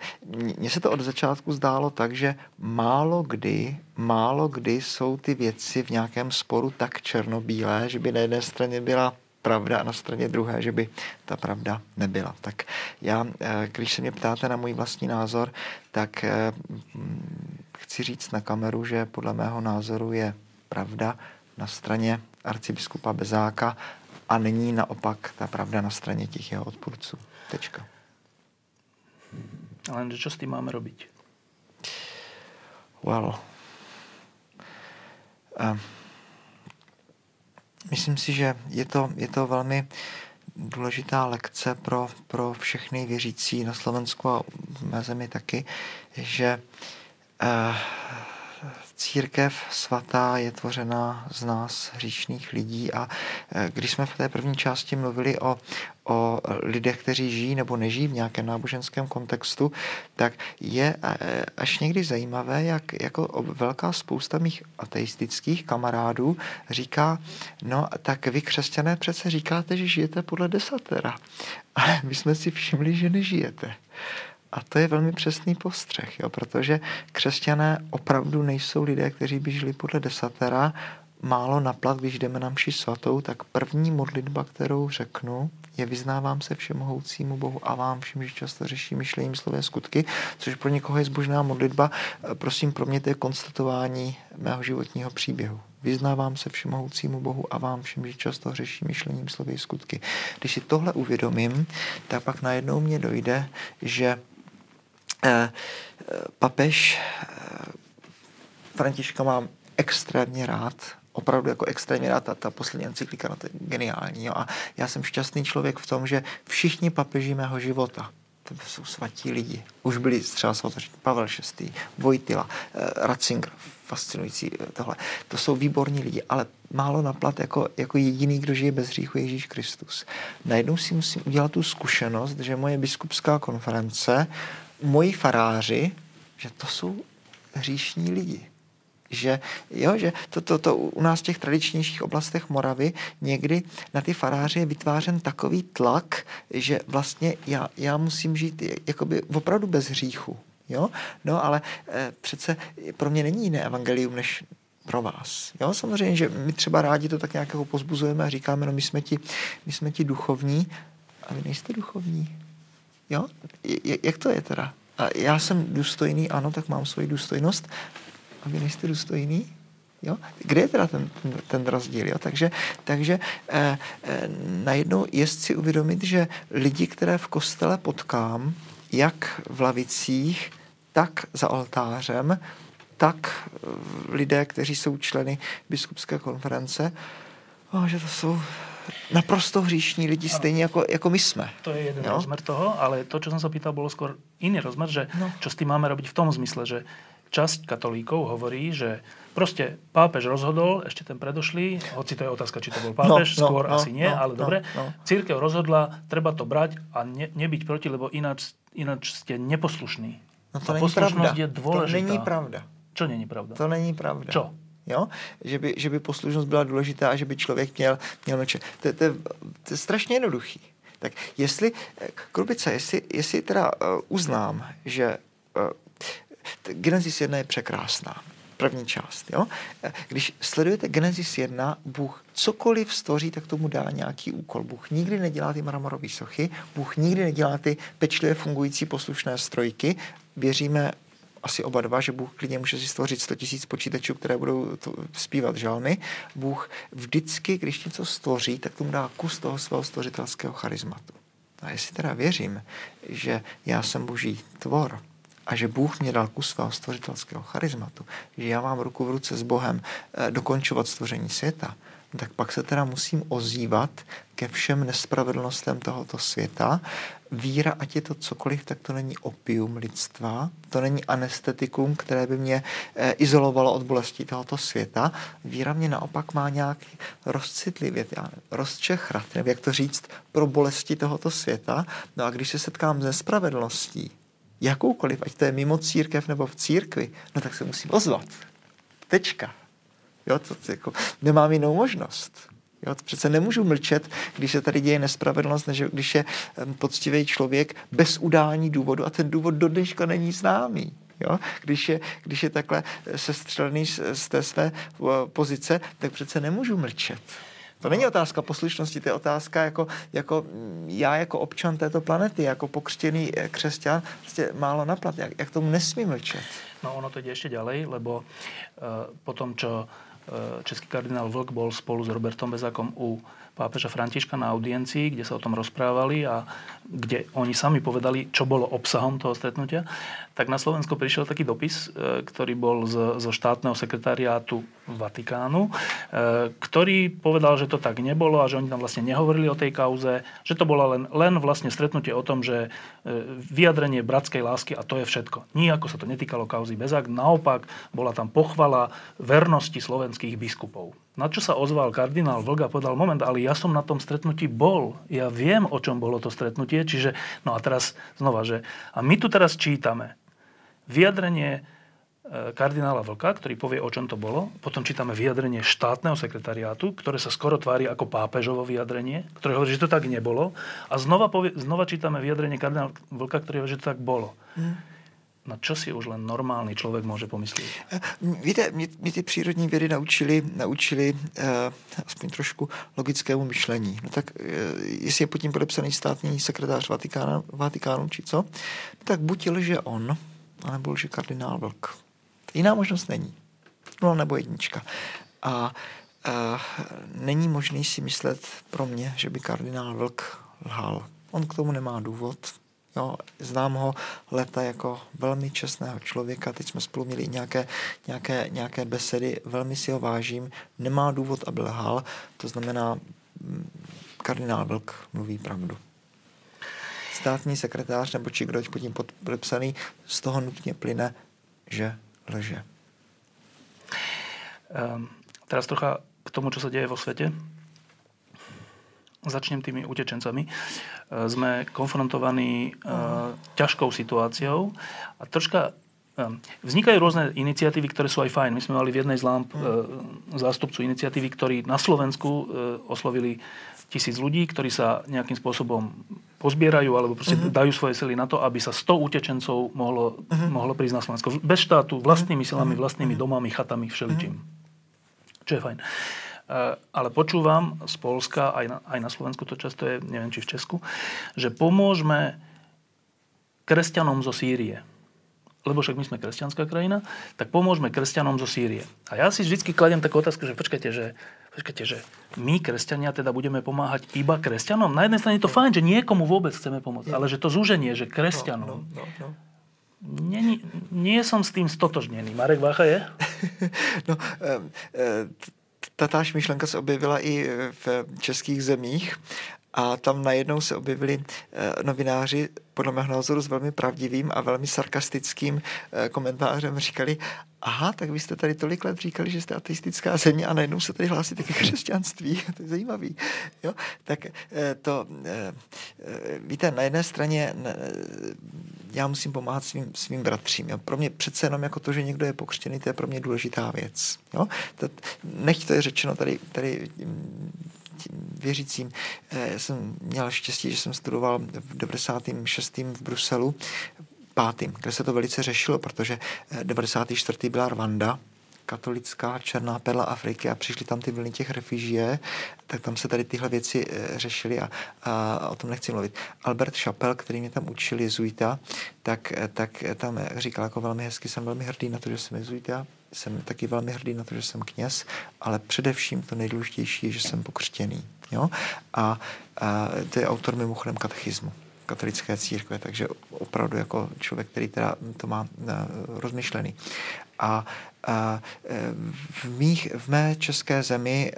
mně se to od začátku zdálo tak, že málo kdy, málo kdy jsou ty věci v nějakém sporu tak černobílé, že by na jedné straně byla pravda a na straně druhé, že by ta pravda nebyla. Tak já, eh, když se mě ptáte na můj vlastní názor, tak chci říct na kameru, že podle mého názoru je pravda na straně arcibiskupa Bezáka a není naopak ta pravda na straně těch jeho odpůrců. Tečka. Ale co s tím máme robiť? Well, uh, myslím si, že je to, je to velmi důležitá lekce pro, pro všechny věřící na Slovensku a v mé zemi taky, že uh, církev svatá je tvořena z nás hříšných lidí a e, když jsme v té první části mluvili o, o lidech, kteří žijí nebo nežijí v nějakém náboženském kontextu, tak je e, až někdy zajímavé, jak jako velká spousta mých ateistických kamarádů říká, no tak vy křesťané přece říkáte, že žijete podle desatera, ale my jsme si všimli, že nežijete. A to je velmi přesný postřeh, jo, protože křesťané opravdu nejsou lidé, kteří by žili podle desatera, málo naplat, když jdeme na mši svatou, tak první modlitba, kterou řeknu, je vyznávám se všemohoucímu Bohu a vám všem, že často řeší myšlení, slové skutky, což pro někoho je zbožná modlitba. Prosím, pro mě to je konstatování mého životního příběhu. Vyznávám se všemohoucímu Bohu a vám všem, že často řeší myšlením, slovy skutky. Když si tohle uvědomím, tak pak najednou mě dojde, že papež eh, Františka mám extrémně rád, opravdu jako extrémně rád, ta, ta poslední encyklika, no to je geniální. Jo? A já jsem šťastný člověk v tom, že všichni papeži mého života, to jsou svatí lidi, už byli třeba svatí Pavel VI, Vojtila, eh, Ratzinger, fascinující tohle. To jsou výborní lidi, ale málo naplat jako, jako jediný, kdo žije bez hříchu, Ježíš Kristus. Najednou si musím udělat tu zkušenost, že moje biskupská konference moji faráři, že to jsou hříšní lidi. Že, jo, že to, to, to u nás v těch tradičnějších oblastech Moravy někdy na ty faráře je vytvářen takový tlak, že vlastně já, já musím žít jakoby opravdu bez hříchu. Jo? No ale e, přece pro mě není jiné evangelium než pro vás. Jo? Samozřejmě, že my třeba rádi to tak nějak jako pozbuzujeme a říkáme, no my jsme ti, my jsme ti duchovní a vy nejste duchovní. Jo? Jak to je teda? A já jsem důstojný, ano, tak mám svoji důstojnost. A vy nejste důstojný? Jo? Kde je teda ten, ten, ten rozdíl? Jo? Takže, takže eh, eh, najednou je si uvědomit, že lidi, které v kostele potkám, jak v lavicích, tak za oltářem, tak lidé, kteří jsou členy biskupské konference, oh, že to jsou naprosto hříšní lidi, stejně jako, jako my jsme. To je jeden jo? rozmer toho, ale to, čo som sa pýtal, bolo skôr iný rozmer, že no. čo s tým máme robiť v tom zmysle, že časť katolíkov hovorí, že proste pápež rozhodol, ešte ten predošlý, hoci to je otázka, či to bol pápež, no, no, skôr no, asi nie, no, ale no, dobre, no. církev rozhodla, treba to brať a ne, nebyť proti, lebo ináč, ináč ste neposlušní. No to a není pravda. je dôležitá. To není pravda. Čo není pravda? To není pravda. Čo? Jo? Že, by, že by poslušnost byla důležitá a že by člověk měl, měl mlčet. To, to, to je strašně jednoduchý. Tak jestli, Krubice, jestli, jestli teda uh, uznám, že uh, Genesis 1 je překrásná, první část. Jo? Když sledujete Genesis 1, Bůh cokoliv stvoří, tak tomu dá nějaký úkol. Bůh nikdy nedělá ty mramorové sochy, Bůh nikdy nedělá ty pečlivě fungující poslušné strojky. Věříme asi oba dva, že Bůh klidně může si stvořit 100 tisíc počítačů, které budou to, zpívat žalmy. Bůh vždycky, když něco stvoří, tak tomu dá kus toho svého stvořitelského charizmatu. A jestli teda věřím, že já jsem boží tvor a že Bůh mě dal kus svého stvořitelského charizmatu, že já mám ruku v ruce s Bohem eh, dokončovat stvoření světa, tak pak se teda musím ozývat ke všem nespravedlnostem tohoto světa. Víra, ať je to cokoliv, tak to není opium lidstva, to není anestetikum, které by mě eh, izolovalo od bolesti tohoto světa. Víra mě naopak má nějaký rozcitlivět, rozčechrat, nebo jak to říct, pro bolesti tohoto světa. No a když se setkám s nespravedlností, jakoukoliv, ať to je mimo církev nebo v církvi, no tak se musím ozvat. Tečka. Jo, to, to jako, nemám jinou možnost. Jo, to přece nemůžu mlčet, když se tady děje nespravedlnost, než když je poctivý člověk bez udání důvodu a ten důvod do dneška není známý. Jo? Když, je, když je takhle sestřelený z, z té své pozice, tak přece nemůžu mlčet. To není otázka poslušnosti, to je otázka jako, jako já jako občan této planety, jako pokřtěný eh, křesťan, prostě málo naplat. Jak, jak tomu nesmí mlčet? No ono to jde ještě ďalej, lebo uh, po tom, čo uh, český kardinál Vlk bol spolu s Robertom Bezákom u pápeža Františka na audiencii, kde sa o tom rozprávali a kde oni sami povedali, čo bolo obsahom toho stretnutia, tak na Slovensko prišiel taký dopis, e, ktorý bol z, zo štátneho sekretariátu Vatikánu, e, ktorý povedal, že to tak nebolo a že oni tam vlastne nehovorili o tej kauze, že to bolo len, len vlastne stretnutie o tom, že e, vyjadrenie bratskej lásky a to je všetko. Nijako sa to netýkalo kauzy Bezák, naopak bola tam pochvala vernosti slovenských biskupov. Na čo sa ozval kardinál Vlga povedal, moment, ale ja som na tom stretnutí bol. Ja viem, o čom bolo to stretnutie. Čiže, no a teraz znova, že a my tu teraz čítame vyjadrenie e, kardinála Vlka, ktorý povie, o čom to bolo. Potom čítame vyjadrenie štátneho sekretariátu, ktoré sa skoro tvári ako pápežovo vyjadrenie, ktoré hovorí, že to tak nebolo. A znova, povie, znova čítame vyjadrenie kardinála Vlka, ktorý hovorí, že to tak bolo. Mm. Na čo si už len normální člověk může pomyslet? Eh, víte, mě, mě ty přírodní vědy naučili, naučili uh, aspoň trošku logickému myšlení. No tak uh, jestli je pod tím podepsaný státní sekretář Vatikánu, Vatikánu či co, no tak buď lže on, anebo lže kardinál Vlk. Jiná možnost není. No nebo jednička. A uh, není možný si myslet pro mě, že by kardinál Vlk lhal. On k tomu nemá důvod, Jo, znám ho leta jako velmi čestného člověka, teď jsme spolu měli nějaké, nějaké, nějaké besedy, velmi si ho vážím, nemá důvod, aby lhal, to znamená, mm, kardinál Vlk mluví pravdu. Státní sekretář nebo či kdo pod tím podepsaný, z toho nutně plyne, že lže. Um, teraz trocha k tomu, co se děje vo světě. Začnem tými utečencami. E, sme konfrontovaní uh, ťažkou situáciou a troška e, Vznikajú rôzne iniciatívy, ktoré sú aj fajn. My sme mali v jednej z LAMP uh, zástupcu iniciatívy, ktorí na Slovensku oslovili tisíc ľudí, ktorí sa nejakým spôsobom pozbierajú alebo proste uh-huh. dajú svoje sily na to, aby sa 100 utečencov mohlo, uh-huh. mohlo prísť na Slovensko. Bez štátu, vlastnými silami, vlastnými domami, chatami, všeličím. Uh-huh. Čo je fajn. Uh, ale počúvam z Polska, aj na, aj na Slovensku to často je, neviem či v Česku, že pomôžeme kresťanom zo Sýrie. Lebo však my sme kresťanská krajina, tak pomôžeme kresťanom zo Sýrie. A ja si vždy kladiem takú otázku, že počkajte, že, počkajte, že my, kresťania, teda budeme pomáhať iba kresťanom? Na jednej strane je to fajn, že niekomu vôbec chceme pomôcť, ale že to zúženie, že kresťanom... No, no, no, no. Nie, nie som s tým stotožnený. Marek Vácha je? [laughs] No, e, e, tatáž myšlenka se objevila i v českých zemích a tam najednou se objevili eh, novináři, podle mého názoru s velmi pravdivým a velmi sarkastickým eh, komentářem říkali, aha, tak vy jste tady tolik let říkali, že jste ateistická země a najednou se tady hlásíte ke křesťanství. [laughs] to je zajímavý. Jo? Tak eh, to, víte, na jedné straně já musím pomáhat svým, svým bratřím. Jo. Pro mě přece jenom jako to, že někdo je pokřtěný, to je pro mě důležitá věc. Jo. To, nech to je řečeno tady, tady věřícím. Já eh, jsem měl štěstí, že jsem studoval v 96. v Bruselu, pátým, kde se to velice řešilo, protože 94. Eh, byla Rwanda, katolická černá perla Afriky a přišly tam ty vlny těch refužie, tak tam se tady tyhle věci e, řešily a, a o tom nechci mluvit. Albert Šapel, který mě tam učil jezuita, tak, eh, tak tam říkal jako velmi hezky, jsem velmi hrdý na to, že jsem jezuita, jsem taky velmi hrdý na to, že jsem kněz, ale především to nejdůležitější je, že jsem pokřtěný. Jo? A, a to je autor mimochodem katechismu katolické církve, takže opravdu jako člověk, který teda to má rozmyšlený. A, a v, mých, v mé české zemi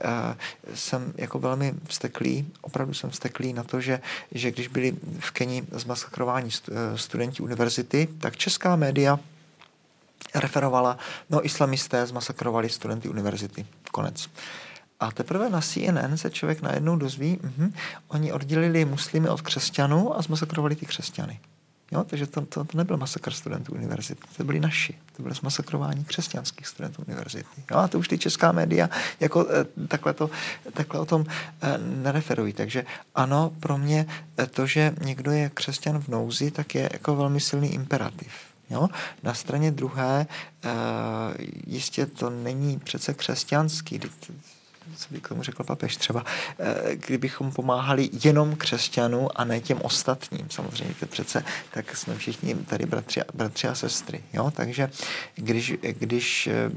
jsem jako velmi vsteklý, opravdu jsem vsteklý na to, že, že když byli v Keni zmasakrováni studenti univerzity, tak česká média referovala, no islamisté zmasakrovali studenty univerzity. Konec. A teprve na CNN se člověk najednou dozví, uh-huh, oni oddělili muslimy od křesťanů a zmasakrovali ty křesťany. Jo, takže to, to, to nebyl masakr studentů univerzity, to byli naši. To bylo zmasakrování křesťanských studentů univerzity. Jo, a to už ty česká média jako eh, takhle, to, takhle o tom eh, nereferují. Takže ano, pro mě eh, to, že někdo je křesťan v nouzi, tak je jako velmi silný imperativ. Jo? Na straně druhé jistě to není přece křesťanský co by k tomu řekl papež třeba, eh, kdybychom pomáhali jenom křesťanům a ne těm ostatním. Samozřejmě to přece, tak jsme všichni tady bratři, bratři a sestry. Jo? Takže když, když eh,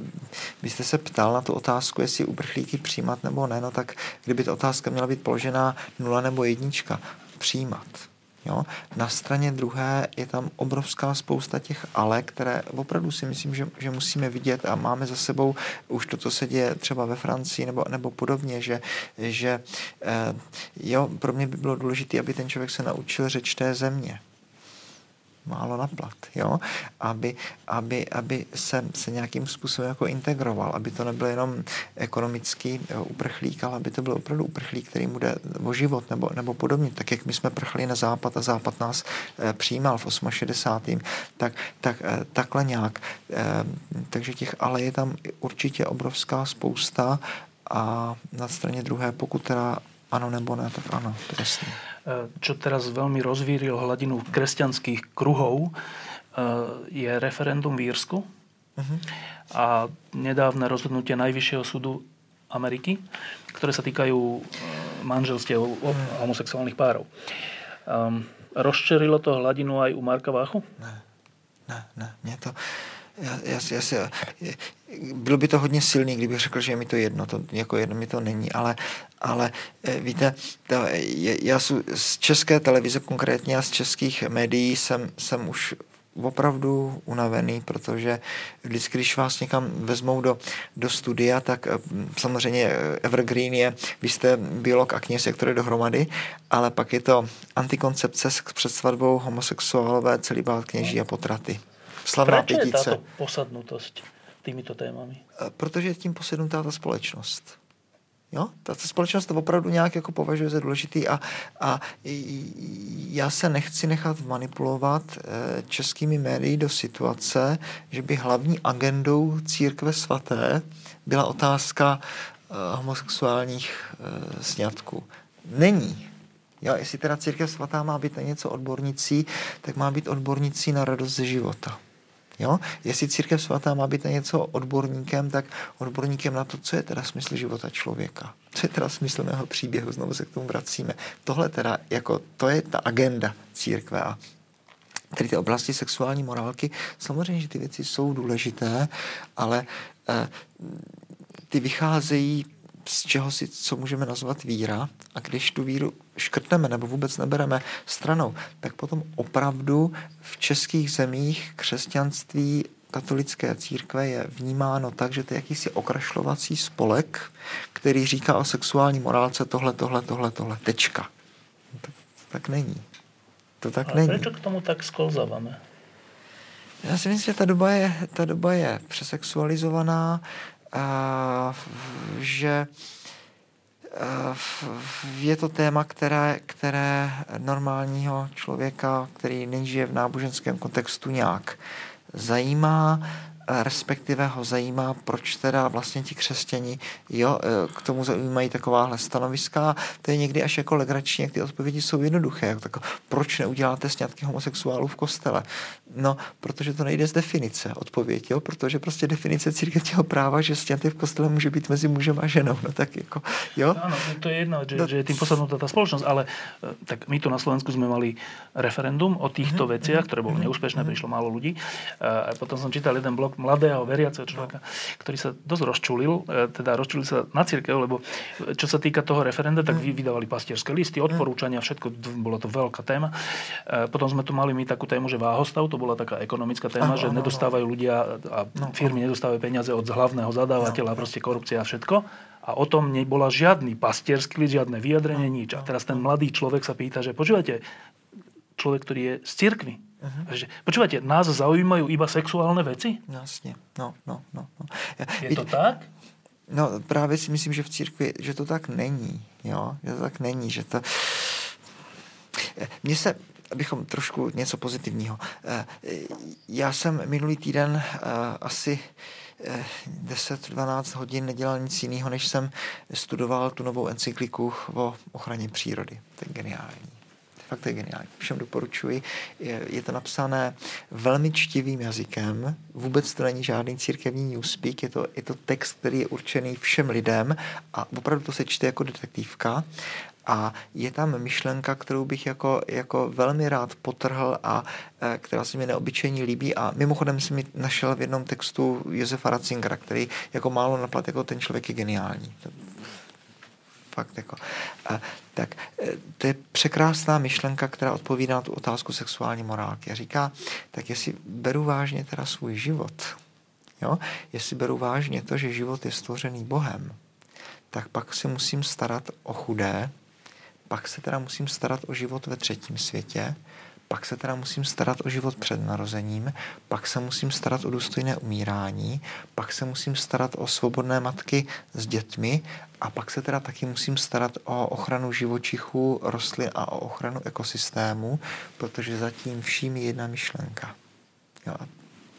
byste se ptal na tu otázku, jestli uprchlíky přijímat nebo ne, no tak kdyby ta otázka měla být položená nula nebo jednička, přijímat Jo? Na straně druhé je tam obrovská spousta těch ale, které opravdu si myslím, že, že musíme vidět a máme za sebou už to, co se děje třeba ve Francii nebo, nebo podobně, že, že eh, jo, pro mě by bylo důležité, aby ten člověk se naučil řeč té země málo na plat, jo? Aby, aby, aby se, se nějakým způsobem jako integroval, aby to nebyl jenom ekonomický jo, uprchlík, ale aby to byl opravdu uprchlík, který mu jde o život nebo, nebo podobně. Tak jak my jsme prchli na západ a západ nás e, přijímal v 68. Tak, tak e, takhle nějak. E, takže těch ale je tam určitě obrovská spousta a na straně druhé, pokud teda ano nebo ne, tak ano, jasný čo teraz veľmi rozvíril hladinu kresťanských kruhov, eh, je referendum v Írsku uh-huh. a nedávne rozhodnutie Najvyššieho súdu Ameriky, ktoré sa týkajú eh, manželstiev uh-huh. homosexuálnych párov. Um, rozčerilo to hladinu aj u Marka Váchu? Ne, ne, ne. Mě to, já, já, já si, bylo by to hodně silný, kdybych řekl, že je mi to jedno, to jako jedno mi to není, ale, ale eh, víte, to, já jsem z české televize konkrétně a z českých médií jsem, jsem už opravdu unavený, protože vždycky, když vás někam vezmou do, do studia, tak eh, samozřejmě Evergreen je, vy jste biolog a kněz, jak to je dohromady, ale pak je to antikoncepce s předsvadbou homosexuálové, celibát kněží a potraty. Slavná Proč pětice. je táto posadnutost týmito témami? Eh, protože je tím posednutá ta společnost. Jo? Ta společnost to opravdu nějak jako považuje za důležitý a, a já se nechci nechat manipulovat eh, českými médií do situace, že by hlavní agendou církve svaté byla otázka eh, homosexuálních sňatků. Není. Jo, jestli teda církev svatá má být na něco odbornicí, tak má být odbornicí na radost ze života. Jo? Jestli církev svatá má být na něco odborníkem, tak odborníkem na to, co je teda smysl života člověka. Co je teda smysl mého příběhu, znovu se k tomu vracíme. Tohle teda, jako, to je ta agenda církve a tedy ty oblasti sexuální morálky, samozřejmě, že ty věci jsou důležité, ale eh, ty vycházejí z čeho si, co můžeme nazvat víra a když tu víru škrtneme nebo vůbec nebereme stranou, tak potom opravdu v českých zemích křesťanství katolické církve je vnímáno tak, že to je jakýsi okrašlovací spolek, který říká o sexuální morálce tohle, tohle, tohle, tohle, tečka. To, to tak není. To tak A není. proč k tomu tak sklzáváme? Já si myslím, že ta doba je, ta doba je přesexualizovaná, že je to téma, které, které normálního člověka, který nežije v náboženském kontextu nějak zajímá respektive ho zajímá, proč teda vlastně ti křesťani jo, e, k tomu zaujímají takováhle stanoviska. To je někdy až jako legrační, jak ty odpovědi jsou jednoduché. Jako tako, proč neuděláte sňatky homosexuálů v kostele? No, protože to nejde z definice odpověď, jo? protože prostě definice církevního práva, že sňatek v kostele může být mezi mužem a ženou. No tak jako, jo? Áno, to je jedno, že, no, že je tým posadnutá tá spoločnosť, ale e, tak my tu na Slovensku sme mali referendum o týchto mm-hmm. veciach, ktoré bolo mm-hmm. neúspešné, mm-hmm. prišlo málo ľudí. A potom som čítal jeden blog mladého veriaceho človeka, ktorý sa dosť rozčulil, e, teda rozčulil sa na církev, lebo čo sa týka toho referenda, tak mm. vydávali pastierské listy, odporúčania, všetko, bolo to veľká téma. E, potom sme tu mali my takú tému, že váhostav, to bola taká ekonomická téma, ano, že ano, nedostávajú ľudia a no, firmy nedostávajú peniaze od hlavného zadávateľa, no. proste korupcia a všetko. A o tom nebola žiadny pastierský list, žiadne vyjadrenie, no, nič. A teraz ten mladý človek sa pýta, že počúvajte, človek, ktorý je z cirkvy. Uh-huh. Že, počúvajte, nás zaujímajú iba sexuálne veci? Jasně, no, no, no. no. Ja, je to tak? No právě si myslím, že v církvi, že to tak není. Jo? Že to tak není, že to... Mně se, abychom trošku něco pozitivního. Já jsem minulý týden eh, asi 10-12 hodin nedělal nic jiného, než jsem studoval tu novou encykliku o ochraně přírody. To je geniální. Fakt to je geniální. Všem doporučuji. Je, je to napsané velmi čtivým jazykem. Vůbec to není žádný církevní newspeak. Je to, je to text, který je určený všem lidem a opravdu to se čte jako detektivka. A je tam myšlenka, kterou bych jako, jako velmi rád potrhl a e, která se mi neobyčejně líbí. A mimochodem jsem mi našel v jednom textu Josefa Ratzingera, který jako málo naplat, jako ten člověk je geniální fakt jako. A, tak e, to je překrásná myšlenka, která odpovídá na tu otázku sexuální morálky. A říká, tak jestli beru vážně teda svůj život, jo? jestli beru vážně to, že život je stvořený Bohem, tak pak si musím starat o chudé, pak se teda musím starat o život ve třetím světě, pak se teda musím starat o život před narozením, pak se musím starat o důstojné umírání, pak se musím starat o svobodné matky s dětmi a pak se teda taky musím starat o ochranu živočichů, rostlin a o ochranu ekosystému, protože zatím vším je jedna myšlenka. Jo,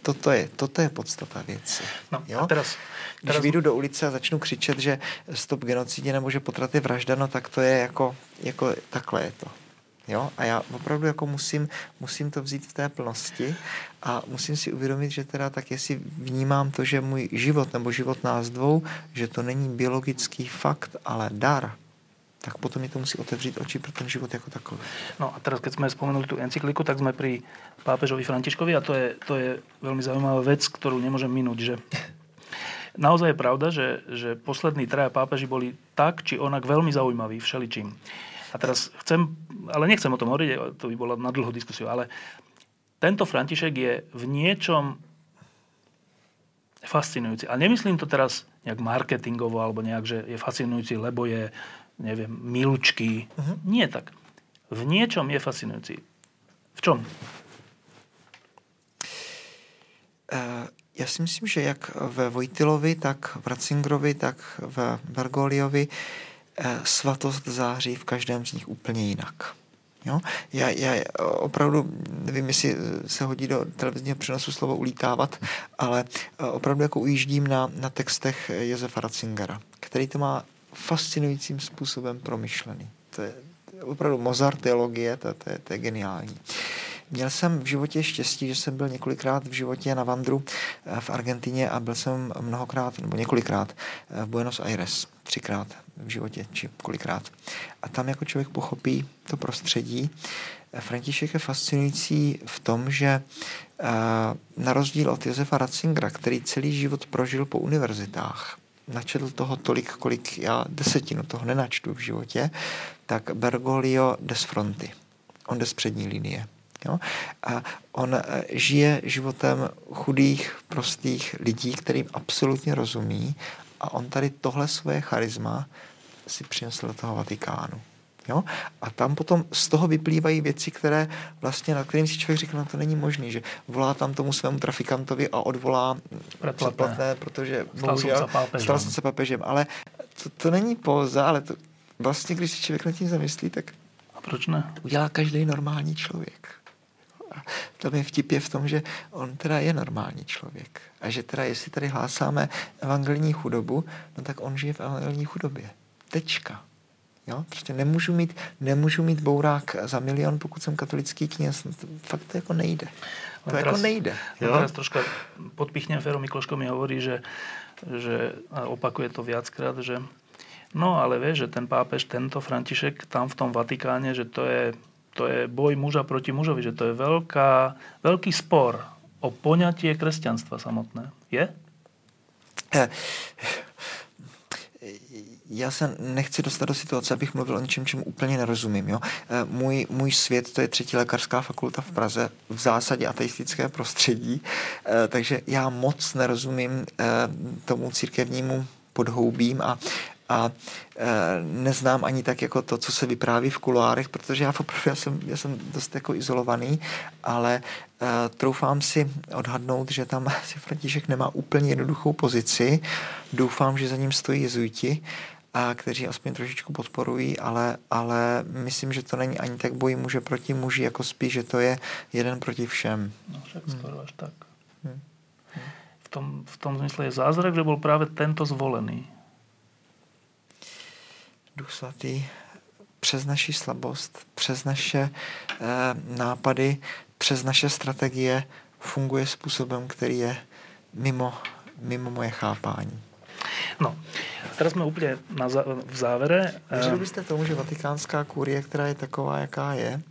toto je, toto je podstata věci. No, jo? A teraz, teraz... Když vyjdu do ulice a začnu křičet, že stop genocidě nebo že potrat je vražda, no tak to je jako, jako takhle je to. Jo? A já opravdu jako musím, musím to vzít v té plnosti a musím si uvědomit, že teda tak jestli vnímám to, že můj život nebo život nás dvou, že to není biologický fakt, ale dar, tak potom mi to musí otevřít oči pro ten život jako takový. No a teraz, keď jsme spomenuli tu encykliku, tak jsme pri pápežovi Františkovi a to je, to je velmi zajímavá věc, kterou nemůžem minúť, že naozaj je pravda, že, že poslední traja pápeži boli tak či onak veľmi zaujímaví všeličím. A teraz chcem, ale nechcem o tom hovoriť, to by bola na dlhú diskusiu, ale tento František je v niečom fascinujúci. A nemyslím to teraz nejak marketingovo, alebo nejak, že je fascinujúci, lebo je, neviem, milučký. Uh-huh. Nie tak. V niečom je fascinujúci. V čom? Uh, já si myslím, že jak ve Vojtilovi, tak v Ratzingerovi, tak v Bergoliovi Eh, svatost září v každém z nich úplně jinak. Jo? Já, já opravdu nevím, jestli se hodí do televizního přenosu slovo ulítávat, ale eh, opravdu jako ujíždím na, na textech Josefa Ratzingera, který to má fascinujícím způsobem promyšlený. To je opravdu Mozart teologie, to, to, je, to je geniální. Měl jsem v životě štěstí, že jsem byl několikrát v životě na Vandru eh, v Argentině a byl jsem mnohokrát, nebo několikrát v Buenos Aires, třikrát v životě, či kolikrát. A tam jako člověk pochopí to prostředí. František je fascinující v tom, že eh, na rozdíl od Josefa Ratzingera, který celý život prožil po univerzitách, načetl toho tolik, kolik já desetinu toho nenačtu v životě, tak Bergoglio jde z fronty. On jde z přední linie. Jo? A on eh, žije životem chudých, prostých lidí, kterým absolutně rozumí a on tady tohle svoje charisma si přinesl do toho Vatikánu. Jo? A tam potom z toho vyplývají věci, které vlastně, na kterým si člověk říká, no to není možné, že volá tam tomu svému trafikantovi a odvolá předplatné, protože bohužel stal se papežem. Ale to, to není póza, ale to, vlastně, když si člověk nad tím zamyslí, tak a proč ne? udělá každý normální člověk. A to je vtip je v tom, že on teda je normální člověk. A že teda, jestli tady hlásáme evangelní chudobu, no tak on žije v evangelní chudobě. Tečka. Jo? Prostě nemůžu mít, nemůžu mít bourák za milion, pokud jsem katolický kněz. No to fakt to jako nejde. To teraz, jako nejde. Jo? Teraz troška podpichnem Fero Mikloško mi hovorí, že, že a opakuje to viackrát, že no ale vieš, že ten pápež, tento František tam v tom Vatikáne, že to je to je boj muža proti mužovi, že to je veľká, veľký spor o poňatie kresťanstva samotné. Je? Eh, já se nechci dostat do situace, abych mluvil o něčem, čemu úplně nerozumím. Jo? Eh, můj, můj svět, to je třetí lékařská fakulta v Praze, v zásadě ateistické prostředí, eh, takže já moc nerozumím tomu církevnímu podhoubím a, a e, neznám ani tak jako to, co se vypráví v kuloárech, protože já opravdu já jsem, já jsem dost jako izolovaný, ale e, troufám si odhadnout, že tam [laughs] si František nemá úplně jednoduchou pozici. Doufám, že za ním stojí jezuiti, a kteří aspoň trošičku podporují, ale, ale myslím, že to není ani tak boj muže proti muži, jako spíš, že to je jeden proti všem. No však skoro až tak. Hmm. V tom, v tom zmysle je zázrak, že byl právě tento zvolený. Duch Svatý přes naši slabost, přes naše e, nápady, přes naše strategie funguje způsobem, který je mimo, mimo moje chápání. No, teraz jsme úplně na za, v závere. Věřili byste tomu, že vatikánská kurie, která je taková, jaká je,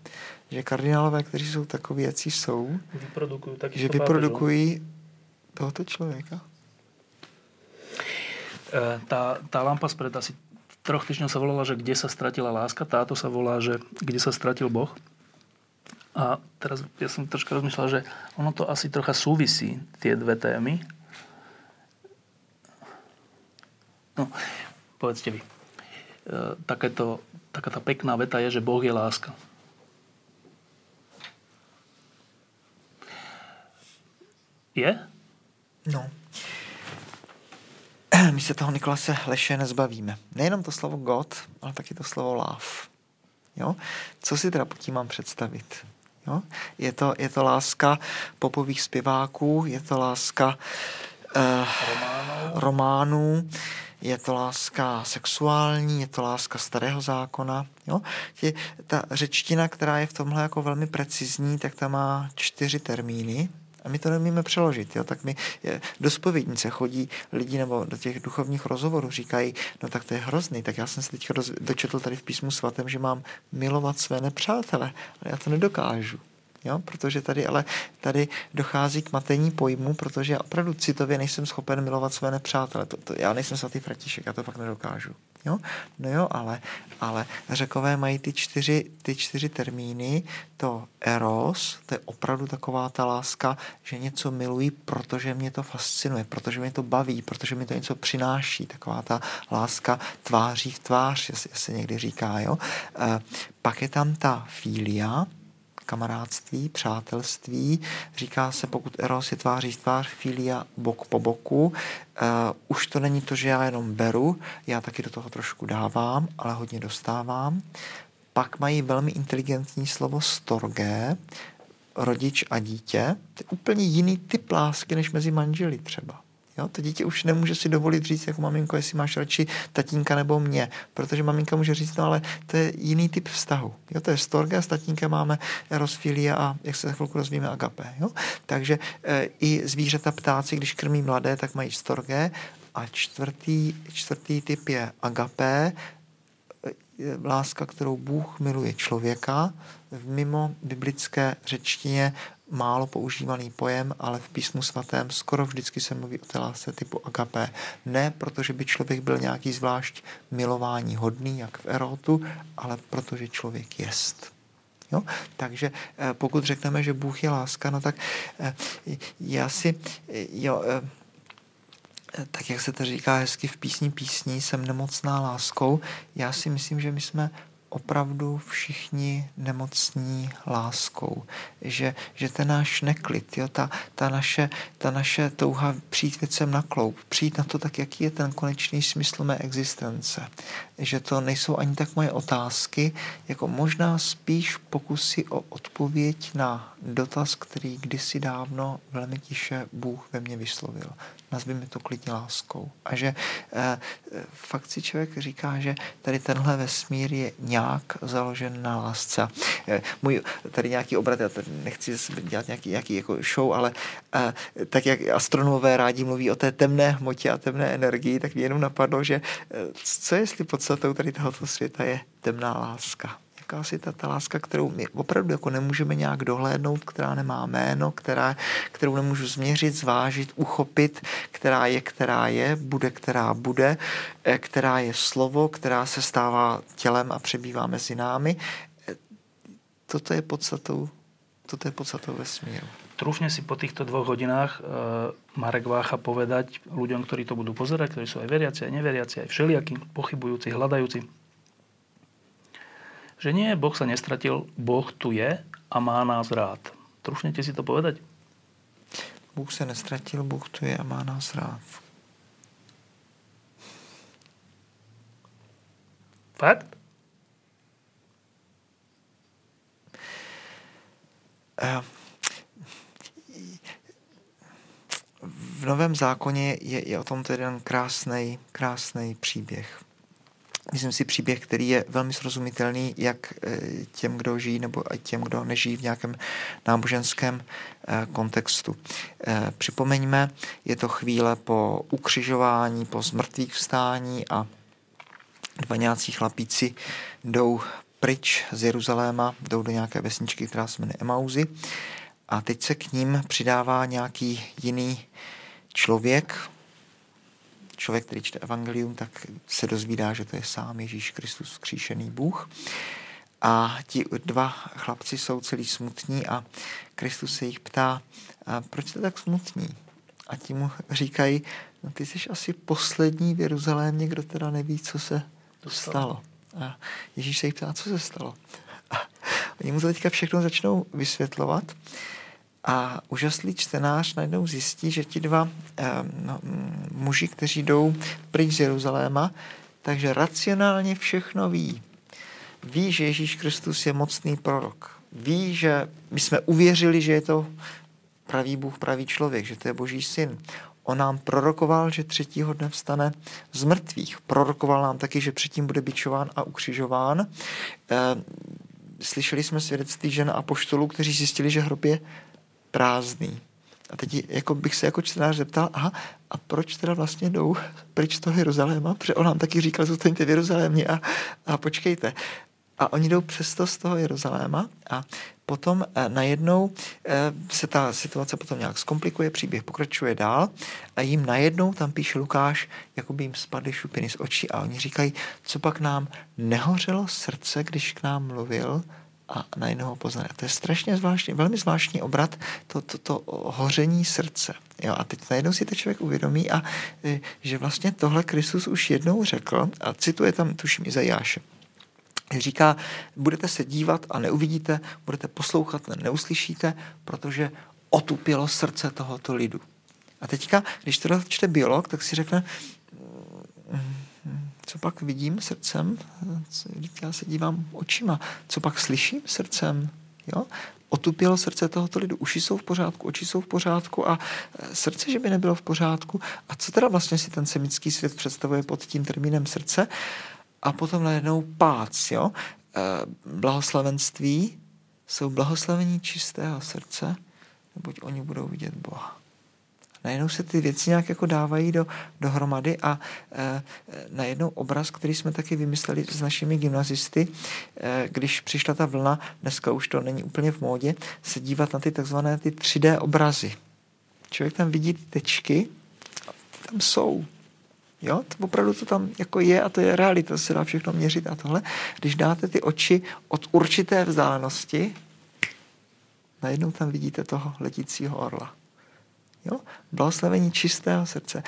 že kardinálové, kteří jsou takoví, jaký jsou, vyprodukují že vyprodukují tohoto člověka? E, tá, tá lampa spred asi troch týždňov sa volala, že kde sa stratila láska, táto sa volá, že kde sa stratil Boh. A teraz ja som troška rozmýšľal, že ono to asi trocha súvisí, tie dve témy. No, povedzte vy. E, takéto, taká tá pekná veta je, že Boh je láska. Je? No [clears throat] my se toho Nikolase Leše nezbavíme. Nejenom to slovo God, ale taky to slovo love. Jo? Co si teda pod tím mám představit? Jo? Je, to, je to láska popových zpěváků, je to láska eh, románů. románů, je to láska sexuální, je to láska starého zákona. Jo? Je, ta řečtina, která je v tomhle jako velmi precizní, tak ta má čtyři termíny. A my to nemíme přeložit. Jo? Tak mi do spovědnice chodí lidi nebo do těch duchovních rozhovorů říkají, no tak to je hrozný, tak já jsem se teď dočetl tady v písmu svatém, že mám milovat své nepřátele, ale já to nedokážu. Jo? Protože tady ale tady dochází k matení pojmu, protože já opravdu citově nejsem schopen milovat své nepřátele. To, to, já nejsem svatý František, já to fakt nedokážu. Jo? No jo, ale, ale řekové mají ty čtyři, ty čtyři termíny. To eros, to je opravdu taková ta láska, že něco milují, protože mě to fascinuje, protože mě to baví, protože mi to něco přináší. Taková ta láska tváří v tvář, se, se někdy říká. Jo? E, pak je tam ta filia, kamarádství, přátelství. Říká se, pokud Eros je tváří tvář, filia bok po boku. Uh, už to není to, že já jenom beru, já taky do toho trošku dávám, ale hodně dostávám. Pak mají velmi inteligentní slovo storge, rodič a dítě. To je úplně jiný typ lásky, než mezi manželi třeba. Jo, to dítě už nemůže si dovolit říct jako maminko, jestli máš radši tatínka nebo mě, protože maminka může říct, no ale to je jiný typ vztahu. Jo, to je storge a s tatínkem máme erosfilia a jak se za chvilku rozvíme agapé. Jo? Takže e, i zvířata ptáci, když krmí mladé, tak mají storge a čtvrtý, čtvrtý typ je agapé, je láska, kterou Bůh miluje člověka. V mimo biblické řečtině málo používaný pojem, ale v písmu svatém skoro vždycky se mluví o té lásce typu agapé. Ne protože by člověk byl nějaký zvlášť milování hodný, jak v erotu, ale protože člověk jest. Jo? Takže eh, pokud řekneme, že Bůh je láska, no tak eh, já si, eh, jo, tak jak se to říká hezky v písni písní, jsem nemocná láskou, já si myslím, že my jsme opravdu všichni nemocní láskou. Že, že ten náš neklid, jo, ta, ta, naše, ta naše touha přijít věcem na kloup, přijít na to tak, jaký je ten konečný smysl mé existence. Že to nejsou ani tak moje otázky, jako možná spíš pokusy o odpověď na dotaz, který kdysi dávno velmi tiše Bůh ve mně vyslovil. Nazvíme to klidně láskou. A že e, fakt si člověk říká, že tady tenhle vesmír je nějak založen na lásce. E, můj tady nějaký obrat, já tady nechci dělat nějaký, nějaký jako show, ale e, tak jak astronomové rádi mluví o té temné hmotě a temné energii, tak mě jenom napadlo, že e, co jestli podstatou tady tohoto světa je temná láska jakási ta, ta láska, kterou my opravdu jako nemůžeme nějak dohlédnout, která nemá jméno, která, kterou nemůžu změřit, zvážit, uchopit, která je, která je, bude, která bude, eh, která je slovo, která se stává tělem a přebývá mezi námi. Eh, toto je podstatou, toto je podstatou vesmíru. Trúfne si po týchto dvoch hodinách e, Marek Vácha povedať ľuďom, ktorí to budú pozerať, ktorí sú aj veriaci, aj neveriaci, aj všelijakí, pochybujúci, hľadajúci, že nie, Boh sa nestratil, Boh tu je a má nás rád. Trúfnete si to povedať? Bůh se nestratil, Bůh tu je a má nás rád. Fakt? Uh, v Novém zákoně je, je o tomto jeden krásný, krásný příběh. Myslím si příběh, který je velmi srozumitelný jak eh, těm, kdo žijí, nebo i těm, kdo nežijí v nějakém náboženském eh, kontextu. Eh, připomeňme, je to chvíle po ukřižování, po zmrtvých vstání a dva nějací chlapíci jdou pryč z Jeruzaléma, jdou do nějaké vesničky, která se jmenuje Emauzy a teď se k ním přidává nějaký jiný člověk, člověk, který čte evangelium, tak se dozvídá, že to je sám Ježíš Kristus, vzkříšený Bůh. A ti dva chlapci jsou celý smutní a Kristus se jich ptá, proč jste tak smutní? A ti mu říkají, no ty jsi asi poslední v Jeruzalémě, kdo teda neví, co se stalo. A Ježíš se jich ptá, co se stalo. A oni mu to teďka všechno začnou vysvětlovat. A úžasný čtenář najednou zjistí, že ti dva eh, no, muži, kteří jdou pryč z Jeruzaléma, takže racionálně všechno ví. Ví, že Ježíš Kristus je mocný prorok. Ví, že my jsme uvěřili, že je to pravý Bůh, pravý člověk, že to je Boží syn. On nám prorokoval, že třetího dne vstane z mrtvých. Prorokoval nám taky, že předtím bude bičován a ukřižován. E, slyšeli jsme svědectví žen a poštolů, kteří zjistili, že hrob je prázdný. A teď jako bych se jako čtenář zeptal, aha, a proč teda vlastně jdou pryč z toho Jeruzaléma? Protože on nám taky říkal, zůstaňte v Jeruzalémě a, a počkejte. A oni jdou přesto z toho Jeruzaléma a potom eh, najednou eh, se ta situace potom nějak zkomplikuje, příběh pokračuje dál a jim najednou, tam píše Lukáš, jako by jim spadly šupiny z očí a oni říkají, co pak nám nehořelo srdce, když k nám mluvil, a najednou ho poznali. A to je strašně zvláštní, velmi zvláštní obrat, to, to, to hoření srdce. Jo, a teď najednou si to člověk uvědomí, a, e, že vlastně tohle Kristus už jednou řekl, a cituje tam tuším Izajáše, říká, budete se dívat a neuvidíte, budete poslouchat a neuslyšíte, protože otupilo srdce tohoto lidu. A teďka, když to čte biolog, tak si řekne, co pak vidím srdcem? Já se dívám očima. Co pak slyším srdcem? Jo? Otupilo srdce tohoto lidu. Uši jsou v pořádku, oči jsou v pořádku a e, srdce, že by nebylo v pořádku. A co teda vlastně si ten semický svět představuje pod tím termínem srdce? A potom najednou pác, jo? E, blahoslavenství jsou blahoslavení čistého srdce, neboť oni budou vidět Boha najednou se ty věci nějak jako dávají do, dohromady a e, najednou obraz, který jsme taky vymysleli s našimi gymnazisty, e, když přišla ta vlna, dneska už to není úplně v módě, se dívat na ty takzvané ty 3D obrazy. Člověk tam vidí ty tečky, tam jsou. Jo, to opravdu to tam jako je a to je realita, to se dá všechno měřit a tohle. Když dáte ty oči od určité vzdálenosti, najednou tam vidíte toho letícího orla. Jo? Blahoslavení čistého srdce.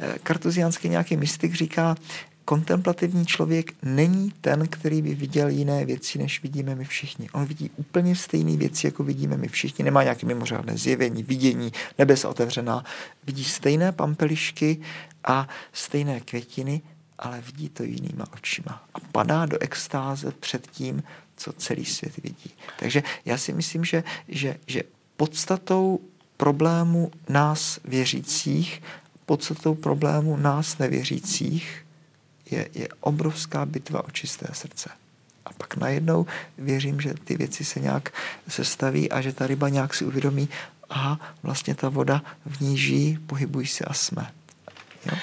E, kartuziánský nějaký mystik říká, kontemplativní člověk není ten, který by viděl jiné věci, než vidíme my všichni. On vidí úplně stejné věci, jako vidíme my všichni. Nemá nějaké mimořádné zjevení, vidění, nebes otevřená. Vidí stejné pampelišky a stejné květiny, ale vidí to jinýma očima. A padá do extáze před tím, co celý svět vidí. Takže já si myslím, že, že, že podstatou problému nás věřících, podstatou problému nás nevěřících je, je obrovská bitva o čisté srdce. A pak najednou věřím, že ty věci se nějak sestaví a že ta ryba nějak si uvědomí, aha, vlastně ta voda v ní žijí, pohybují se a jsme. Jo?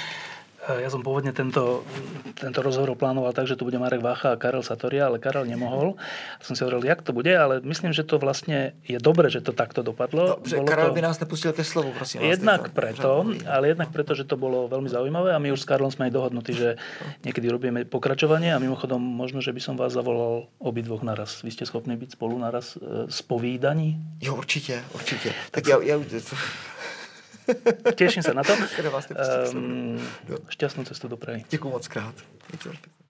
Eh, ja som pôvodne tento, tento rozhovor plánoval tak, že tu bude Marek Vácha a Karel Satoria, ale Karel nemohol. Som si hovoril, jak to bude, ale myslím, že to vlastne je dobre, že to takto dopadlo. Dobře, bolo Karel to... by nás nepustil ke slovu, prosím vás. Jednak preto, ale jednak preto, že to bolo veľmi zaujímavé a my už s Karlom sme aj dohodnutí, že niekedy robíme pokračovanie a mimochodom možno, že by som vás zavolal obidvoch naraz. Vy ste schopní byť spolu naraz e, spovídaní? Jo, určite, určite. Tak ja, ja Teším sa na to. Um, šťastnú cestu do Prahy. Děkuji moc krát.